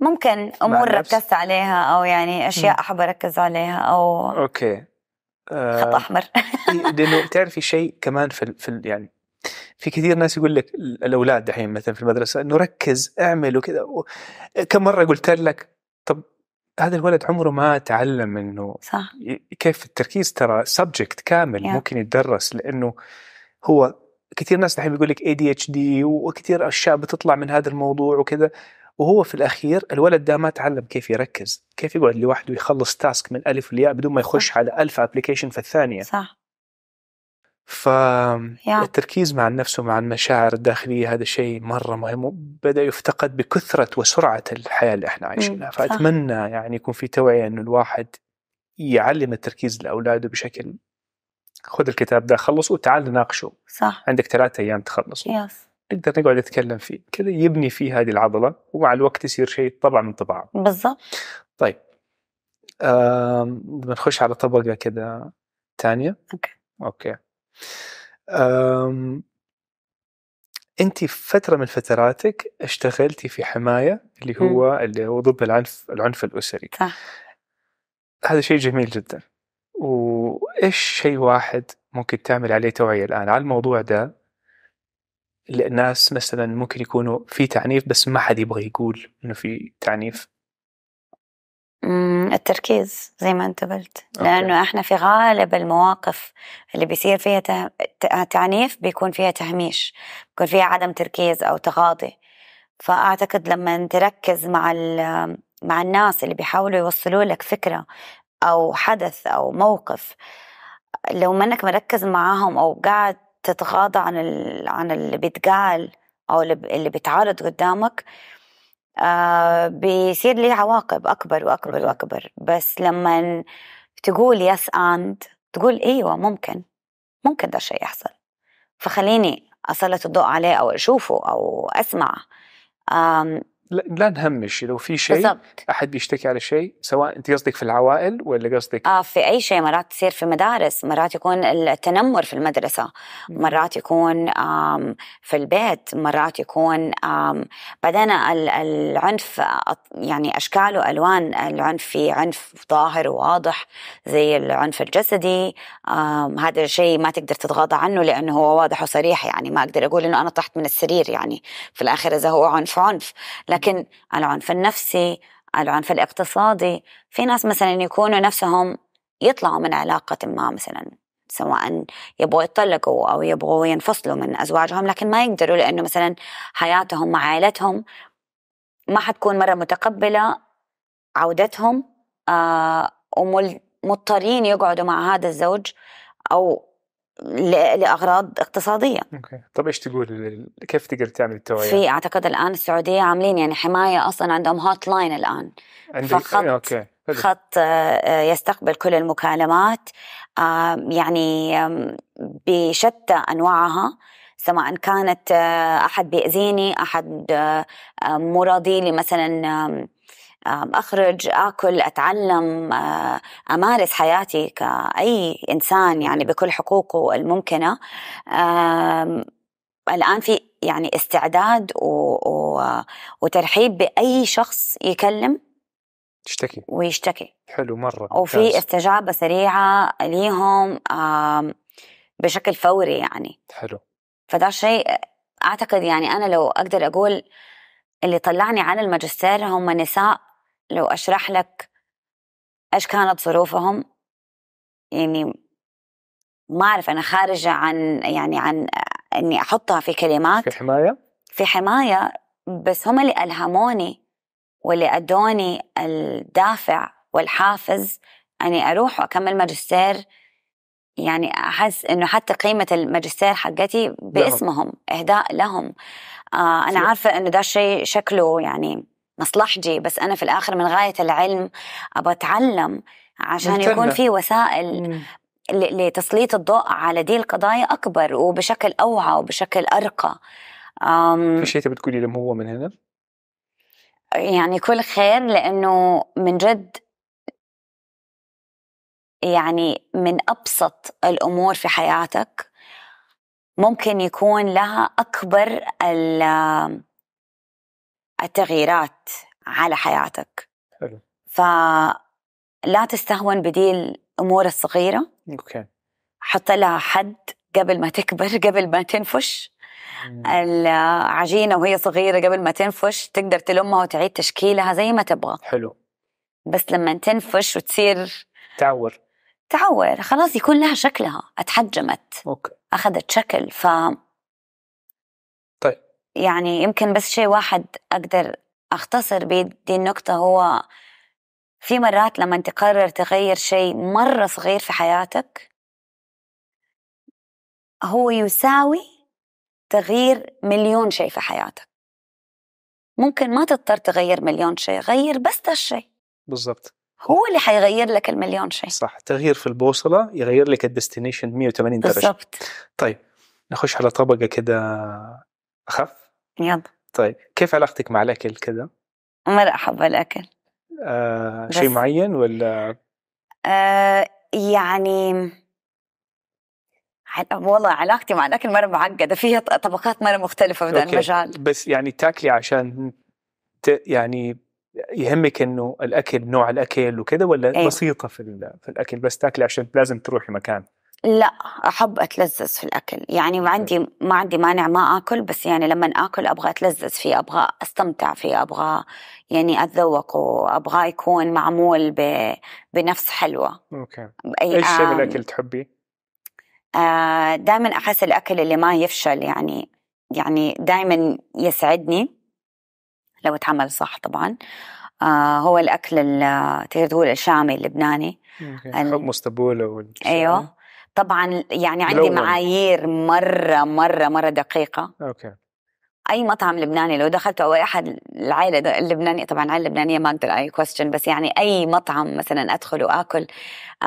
ممكن أمور. ركزت عليها أو يعني أشياء. أحب أركز عليها أو okay خط آه احمر لأنه تعرفي شيء كمان في ال- في ال- يعني في كثير ناس يقول لك الأولاد دحين مثلا في المدرسة انه ركز اعمل وكذا كم مرة قلت لك طب هذا الولد عمره ما تعلم إنه صح. كيف التركيز ترى subject كامل Yeah. ممكن يتدرس لأنه هو كثير ناس دحين بيقول لك ADHD وكثير أشياء بتطلع من هذا الموضوع وكذا. وهو في الأخير الولد ده ما تعلم كيف يركز كيف يقعد لوحده يخلص task من ألف لياء بدون ما يخش على ألف application في الثانية. صح. فالتركيز مع النفس ومع المشاعر الداخلية هذا شيء مرة مهم وبدأ يفتقد بكثرة وسرعة الحياة اللي إحنا عايشينها. فأتمنى يعني يكون في توعية إنه الواحد يعلم التركيز لأولاده بشكل خذ الكتاب ده خلصه وتعال نناقشه. صح. عندك ثلاثة أيام تخلصه. yes. نقدر نقعد نتكلم فيه. كذا يبني فيه هذه العضلة ومع الوقت يصير شيء طبعا من طباعه بالضبط. طيب. آم، بنخش على طبقة كده ثانية. okay. okay. انت في فترة من فتراتك اشتغلتي في حماية اللي هو اللي هو ضد العنف العنف الأسري. صح. هذا شيء جميل جدا. وإيش شيء واحد ممكن تعمل عليه توعية الآن على الموضوع ده؟ الناس مثلا ممكن يكونوا في تعنيف بس ما حد يبغى يقول إنه في تعنيف. التركيز زي ما انت قلت أوكي. لأنه إحنا في غالب المواقف اللي بيصير فيها تعنيف بيكون فيها تهميش بيكون فيها عدم تركيز أو تغاضي فأعتقد لما تركز مع ال... مع الناس اللي بيحاولوا يوصلوا لك فكرة أو حدث أو موقف لو ما إنك مركز معاهم أو قاعد تتغاضى عن ال... عن اللي بيتقال أو اللي ب- اللي بيتعرض قدامك آه بيصير ليه عواقب أكبر وأكبر okay. وأكبر. بس لما تقول yes and تقول إيوه ممكن. ممكن ده الشيء يحصل. فخليني أسلط الضوء عليه أو أشوفه أو اسمع آم، لا, نهمش لو في شيء أحد بيشتكي على شيء سواء أنت قصدك في العوائل ولا قصدك آه في أي شيء مرات تصير في مدارس مرات يكون التنمر في المدرسة. مرات يكون في البيت. مرات يكون بعدين ال- العنف يعني أشكال وألوان. العنف في عنف ظاهر وواضح زي العنف الجسدي. هذا الشيء ما تقدر تتغاضى عنه لأنه هو واضح وصريح. يعني ما أقدر أقول إنه أنا طحت من السرير يعني. في الآخر إذا هو عنف عنف. لكن العنف النفسي العنف الاقتصادي في ناس مثلا يكونوا نفسهم يطلعوا من علاقة ما مثلا سواء يبغوا يتطلقوا أو يبغوا ينفصلوا من أزواجهم لكن ما يقدروا لأنه مثلا حياتهم مع عائلتهم ما حتكون مرة متقبلة عودتهم آه ومضطرين يقعدوا مع هذا الزوج ل- لأغراض اقتصادية أوكي طب إيش تقول كيف تقدر تعمل التوعية؟ في أعتقد الآن السعودية عاملين يعني حماية أصلا عندهم hotline الآن عندك فخط- okay حلو. خط آه، يستقبل كل المكالمات آه، يعني بشتى أنواعها سواء كانت آه، أحد بيأذيني أحد آه، آه، مو راضي لي مثلا أخرج آكل أتعلم أمارس حياتي كأي إنسان يعني بكل حقوقه الممكنة. الآن في يعني استعداد و... و... وترحيب بأي شخص يكلم تشتكي ويشتكي. حلو مرة وفي ممتاز. استجابة سريعة ليهم بشكل فوري يعني. حلو. فده شيء أعتقد يعني أنا لو أقدر أقول اللي طلعني على الماجستير هم نساء لو أشرح لك إيش كانت ظروفهم؟ يعني ما أعرف أنا خارجة عن يعني عن إني أحطها في كلمات. في حماية؟ في حماية بس هم اللي ألهموني واللي أدوني الدافع والحافز أني أروح وأكمل ماجستير. يعني أحس إنه حتى قيمة الماجستير حقتي باسمهم إهداء لهم. آه أنا عارفة إنه ده الشيء شكله يعني مصلحجي بس أنا في الآخر من غاية العلم أبغى أتعلم عشان. يكون في وسائل ل- لتسليط الضوء على دي القضايا أكبر وبشكل أوعى وبشكل أرقى أم في شيء تبي تقولي لهم هو من هنا؟ يعني كل خير لأنه من جد يعني من أبسط الأمور في حياتك ممكن يكون لها أكبر التغييرات على حياتك. حلو. فلا تستهون بدي الأمور الصغيرة. أوكي. حط لها حد قبل ما تكبر قبل ما تنفش. العجينة وهي صغيرة قبل ما تنفش تقدر تلمها وتعيد تشكيلها زي ما تبغى. حلو. بس لما تنفش وتصير تعور. تعور خلاص يكون لها شكلها اتحجمت. أوكي. أخذت شكل ف. يعني يمكن بس شيء واحد أقدر أختصر بيه دي النقطة هو في مرات لما تقرر تغير شيء مرة صغير في حياتك هو يساوي تغيير مليون شيء في حياتك. ممكن ما تضطر تغير مليون شيء غير بس ده الشيء. بالضبط. هو اللي حيغير لك المليون شيء. صح تغيير في البوصلة يغير لك ال destination 180 درجة. بالضبط. طيب نخش على طبقة كده أخف. يلا. طيب كيف علاقتك مع الأكل كده مرة أحب الأكل آه شيء معين ولا؟ آه يعني والله علاقتي مع الأكل مرة معقدة فيها طبقات مرة مختلفة في ذا. المجال. بس يعني تاكلي عشان ت... يعني يهمك إنه الأكل نوع الأكل وكده ولا أيوة. بسيطة في ال... في الأكل بس تاكلي عشان لازم تروحي مكان؟ لا أحب أتلذذ في الأكل. يعني ما عندي ما عندي مانع ما آكل بس يعني لما آكل أبغى أتلذذ فيه أبغى أستمتع فيه أبغى يعني أتذوقه أبغى يكون معمول ب... بنفس حلوة. أوكي. إيش شيء بالاكل تحبي؟ آه دائما أحس الأكل اللي ما يفشل يعني يعني دائما يسعدني. لو اتعمل صح طبعا. آه هو الأكل ال- تقدر تقول الشامي اللبناني. ال- حمص تبوله وال... طبعا يعني عندي. معايير مرة مرة مرة دقيقة. okay. أي مطعم لبناني لو دخلت أو أي أحد العائلة د- اللبنانية طبعا العائلة اللبنانية ما أقدر أي question بس يعني أي مطعم مثلا أدخل وآكل آه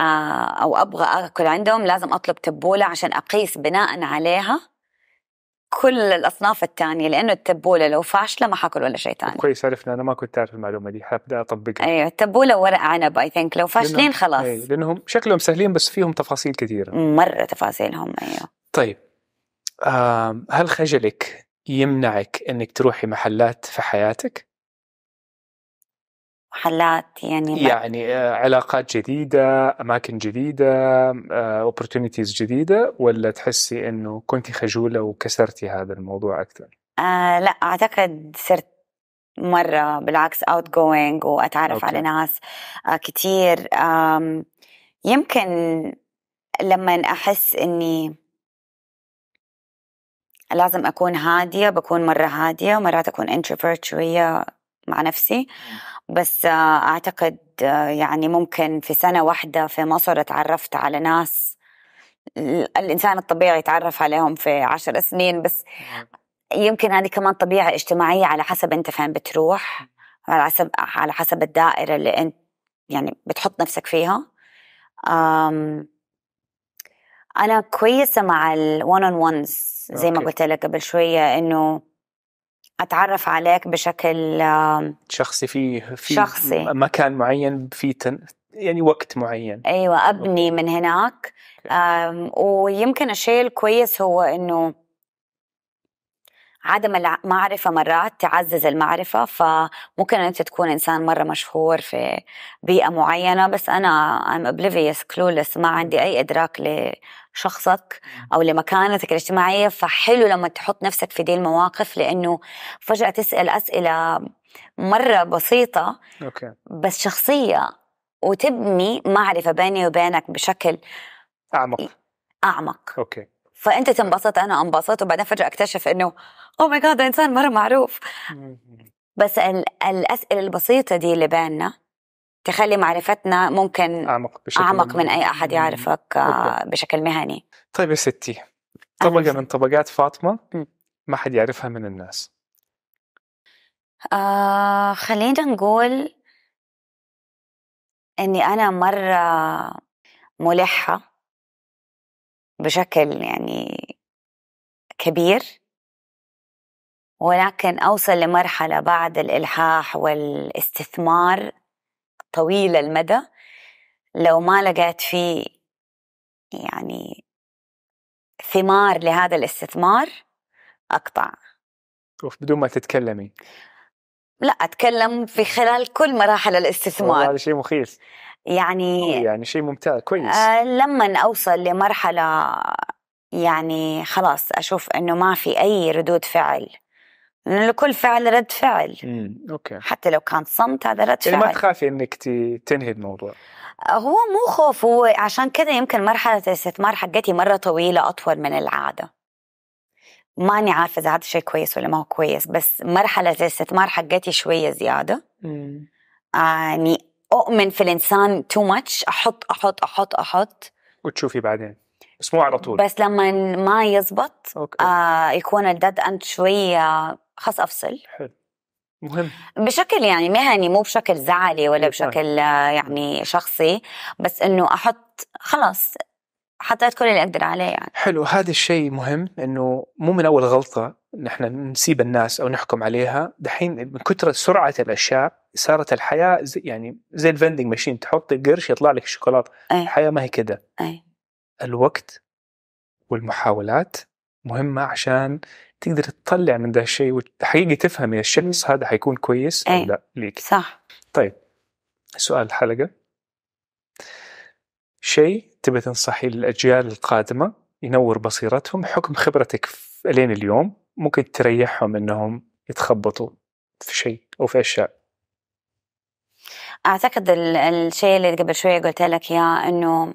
أو أبغى آكل عندهم لازم أطلب تبولة عشان أقيس بناء عليها. كل الأصناف التانية لأنه التبولة لو فاشلة ما حأكل ولا شيء تاني. كويس عرفنا أنا ما كنت أعرف المعلومة دي حابدأ أطبقها. أيوه التبولة ورق عنب اي ثينك لو فاشلين خلاص. أي، لأنهم شكلهم سهلين بس فيهم تفاصيل كثيرة. مرة تفاصيلهم أيوه. طيب. آم، هل خجلك يمنعك إنك تروحي محلات في حياتك؟ محلات يعني يعني آه، علاقات جديدة أماكن جديدة opportunities جديدة ولا تحسي أنه كنت خجولة وكسرتي هذا الموضوع أكثر؟ آه لا أعتقد صرت مرة بالعكس outgoing واتعرف okay. على ناس آه كتير. يمكن لما أحس إني لازم أكون هادية بكون مرة هادية مرات أكون introvert شوية. مع نفسي. بس آه أعتقد آه يعني ممكن في سنة واحدة في مصر اتعرفت على ناس ال- الإنسان الطبيعي يتعرف عليهم في عشر سنين بس يمكن هذه كمان طبيعة اجتماعية على حسب أنت فين بتروح على حسب على حسب الدائرة اللي أنت يعني بتحط نفسك فيها. أم أنا كويسة مع الون اون وانز زي ما. قلت لك قبل شوية إنه أتعرف عليك بشكل شخصي فيه في شخصي. مكان معين في تن يعني وقت معين. أيوة أبني من هناك. ويمكن الشيء الكويس هو إنه عدم المعرفة مرات تعزز المعرفة فممكن أنت تكون إنسان مرة مشهور في بيئة معينة بس أنا I'm oblivious clueless ما عندي أي إدراك لشخصك أو لمكانتك الاجتماعية فحلو لما تحط نفسك في دي المواقف لأنه فجأة تسأل أسئلة مرة بسيطة okay. بس شخصية وتبني معرفة بيني وبينك بشكل أعمق. أعمق. okay. فأنت تنبسط أنا أنبسط وبعدين فجأة أكتشف إنه oh my God إنسان مرة معروف بس ال- الأسئلة البسيطة دي اللي بيننا تخلي معرفتنا ممكن أعمق بشكل أعمق من أي أحد يعرفك آه، okay. بشكل مهني طيب يا ستي وسهلاً. من طبقات فاطمة م. ما حد يعرفها من الناس آه خلينا نقول إني أنا مرة ملحة بشكل يعني كبير ولكن أوصل لمرحلة بعد الإلحاح والاستثمار طويل المدى لو ما لقيت فيه يعني ثمار لهذا الاستثمار أقطع. وف- بدون ما تتكلمي. لا أتكلم في خلال كل مراحل الاستثمار. هذا شيء مخيف. يعني يعني شيء ممتاز كويس. آه لما أوصل لمرحلة يعني خلاص أشوف إنه ما في أي ردود فعل لأنه لكل فعل رد فعل. امم أوكي. حتى لو كان صمت هذا رد يعني ما فعل. تخافي إنك تنهي الموضوع؟ هو مو خوف هو عشان كذا يمكن مرحلة الاستثمار حقتي مرة طويلة أطول من العادة. ماني عارفة إذا هذا شيء كويس ولا ما هو كويس بس مرحلة الاستثمار حقتي شوية زيادة. يعني أؤمن في الإنسان too much أحط أحط أحط أحط. وتشوفي بعدين. بس مو على طول. بس لما ما يزبط okay. آه يكون ال dead end شوية خلاص أفصل. حلو. مهم. بشكل يعني مهني مو بشكل زعلي ولا إيه، بشكل آه، يعني شخصي بس إنه أحط خلاص حطيت كل اللي أقدر عليه يعني. حلو. هذا الشيء مهم إنه مو من أول غلطة نحن نسيب الناس أو نحكم عليها. دحين من كثر سرعة الأشياء صارت الحياة زي يعني زي الفندنج ماشين تحط قرش يطلع لك الشوكولاته. الحياة ما هي كده. أي. الوقت والمحاولات مهمة عشان تقدر تطلع من ده الشيء وحقيقي تفهمي الشخص هذا حيكون كويس أو أي. لا ليك. صح. طيب سؤال الحلقة. شيء تبي تنصحي للأجيال القادمة ينور بصيرتهم حكم خبرتك في- لين اليوم؟ ممكن تريحهم أنهم يتخبطوا في شيء أو في أشياء. أعتقد ال- الشيء اللي قبل شوية قلت لك إياه إنه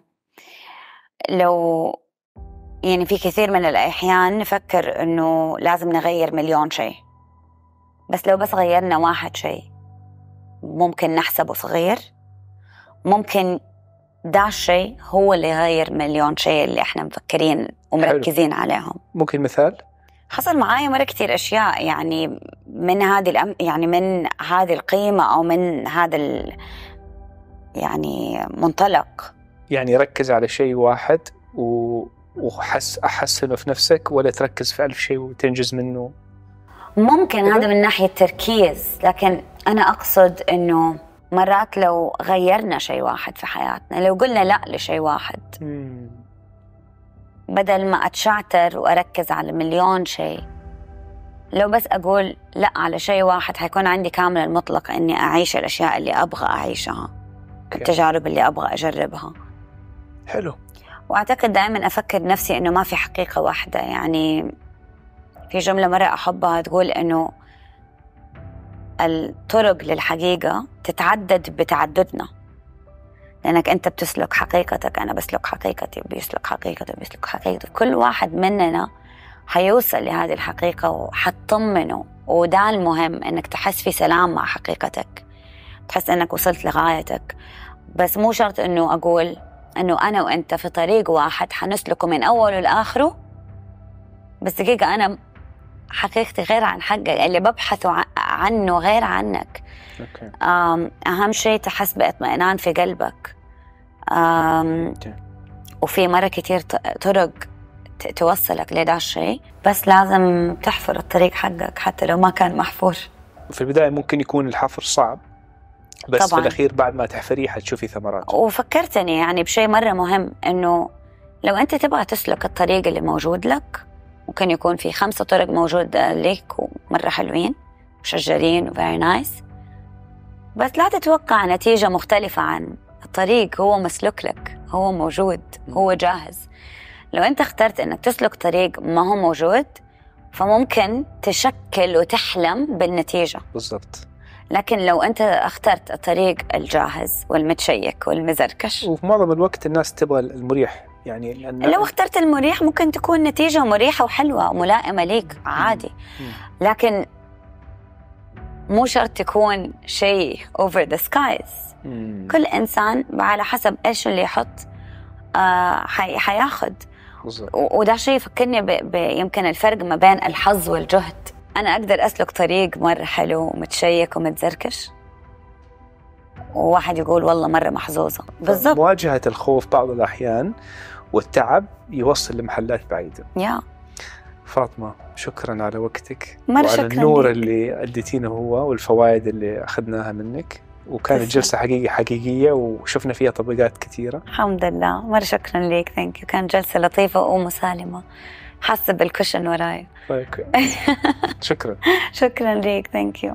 لو يعني في كثير من الأحيان نفكر إنه لازم نغير مليون شيء. بس لو بس غيرنا واحد شيء ممكن نحسبه صغير. ممكن ده الشيء هو اللي يغير مليون شيء اللي إحنا مفكرين ومركزين عليهم. ممكن مثال؟ حصل معايا مرة كثير أشياء يعني من هذه الأم يعني من هذه القيمة أو من هذا ال يعني منطلق. يعني ركز على شيء واحد و... وحس أحسنه في نفسك ولا تركز في ألف شيء وتنجز منه؟ ممكن هذا من ناحية تركيز لكن أنا أقصد إنه مرات لو غيرنا شيء واحد في حياتنا لو قلنا لا لشيء واحد. بدل ما أتشعتر وأركز على مليون شيء. لو بس أقول لا على شيء واحد حيكون عندي كامل المطلق إني أعيش الأشياء اللي أبغى أعيشها التجارب اللي أبغى أجربها. حلو. وأعتقد دائما أفكر نفسي إنه ما في حقيقة واحدة. يعني في جملة مرة أحبها تقول إنه الطرق للحقيقة تتعدد بتعددنا. لأنك أنت بتسلك حقيقتك أنا بسلك حقيقتي بيسلك حقيقته بيسلك حقيقته كل واحد مننا حيوصل لهذه الحقيقة وحتطمنه وده المهم إنك تحس في سلام مع حقيقتك. تحس إنك وصلت لغايتك. بس مو شرط إنه أقول إنه أنا وأنت في طريق واحد حنسلكه من أوله لآخره. بس دقيقة أنا حقيقتي غير عن حقك اللي ببحث عنه غير عنك. okay. أهم شيء تحس باطمئنان في قلبك okay. وفي مرة كتير طرق توصلك لدا الشيء بس لازم تحفر الطريق حقك حتى لو ما كان محفور في البداية ممكن يكون الحفر صعب بس طبعاً. في الأخير بعد ما تحفريه حتشوفي ثمراته وفكرتني يعني بشيء مرة مهم إنه لو أنت تبغى تسلك الطريق اللي موجود لك ممكن يكون في خمسة طرق موجودة لك ومرة حلوين مشجرين وفيري نايس بس لا تتوقع نتيجة مختلفة عن الطريق هو مسلوك لك هو موجود هو جاهز. لو أنت اخترت إنك تسلك طريق ما هو موجود فممكن تشكل وتحلم بالنتيجة. بالضبط. لكن لو أنت اخترت الطريق الجاهز والمتشيك والمزركش. وفي معظم الوقت الناس تبغى المريح يعني لأن لو اخترت المريح ممكن تكون نتيجة مريحة وحلوة وملائمة ليك عادي. لكن مو شرط تكون شيء over the skies. مم. كل إنسان على حسب إيش اللي يحط آه حي حياخد. وده شيء يفكرني ب- ب- يمكن الفرق ما بين الحظ والجهد. أنا أقدر أسلك طريق مرة حلو ومتشيك ومتزركش وواحد يقول والله مرة محظوظة. بالضبط. مواجهة الخوف بعض الأحيان والتعب يوصل لمحلات بعيدة. يا فاطمة شكرا على وقتك مرة وعلى شكراً النور ليك. اللي أديتينه هو والفوائد اللي أخذناها منك. وكانت تسلم. جلسة حقيقه حقيقية وشفنا فيها تطبيقات كثيرة. الحمد لله. مرة شكرا لك. Thank you كانت جلسة لطيفة ومسالمة. حاسة بالكشن وراي. طيب شكرا. شكرا لك. Thank you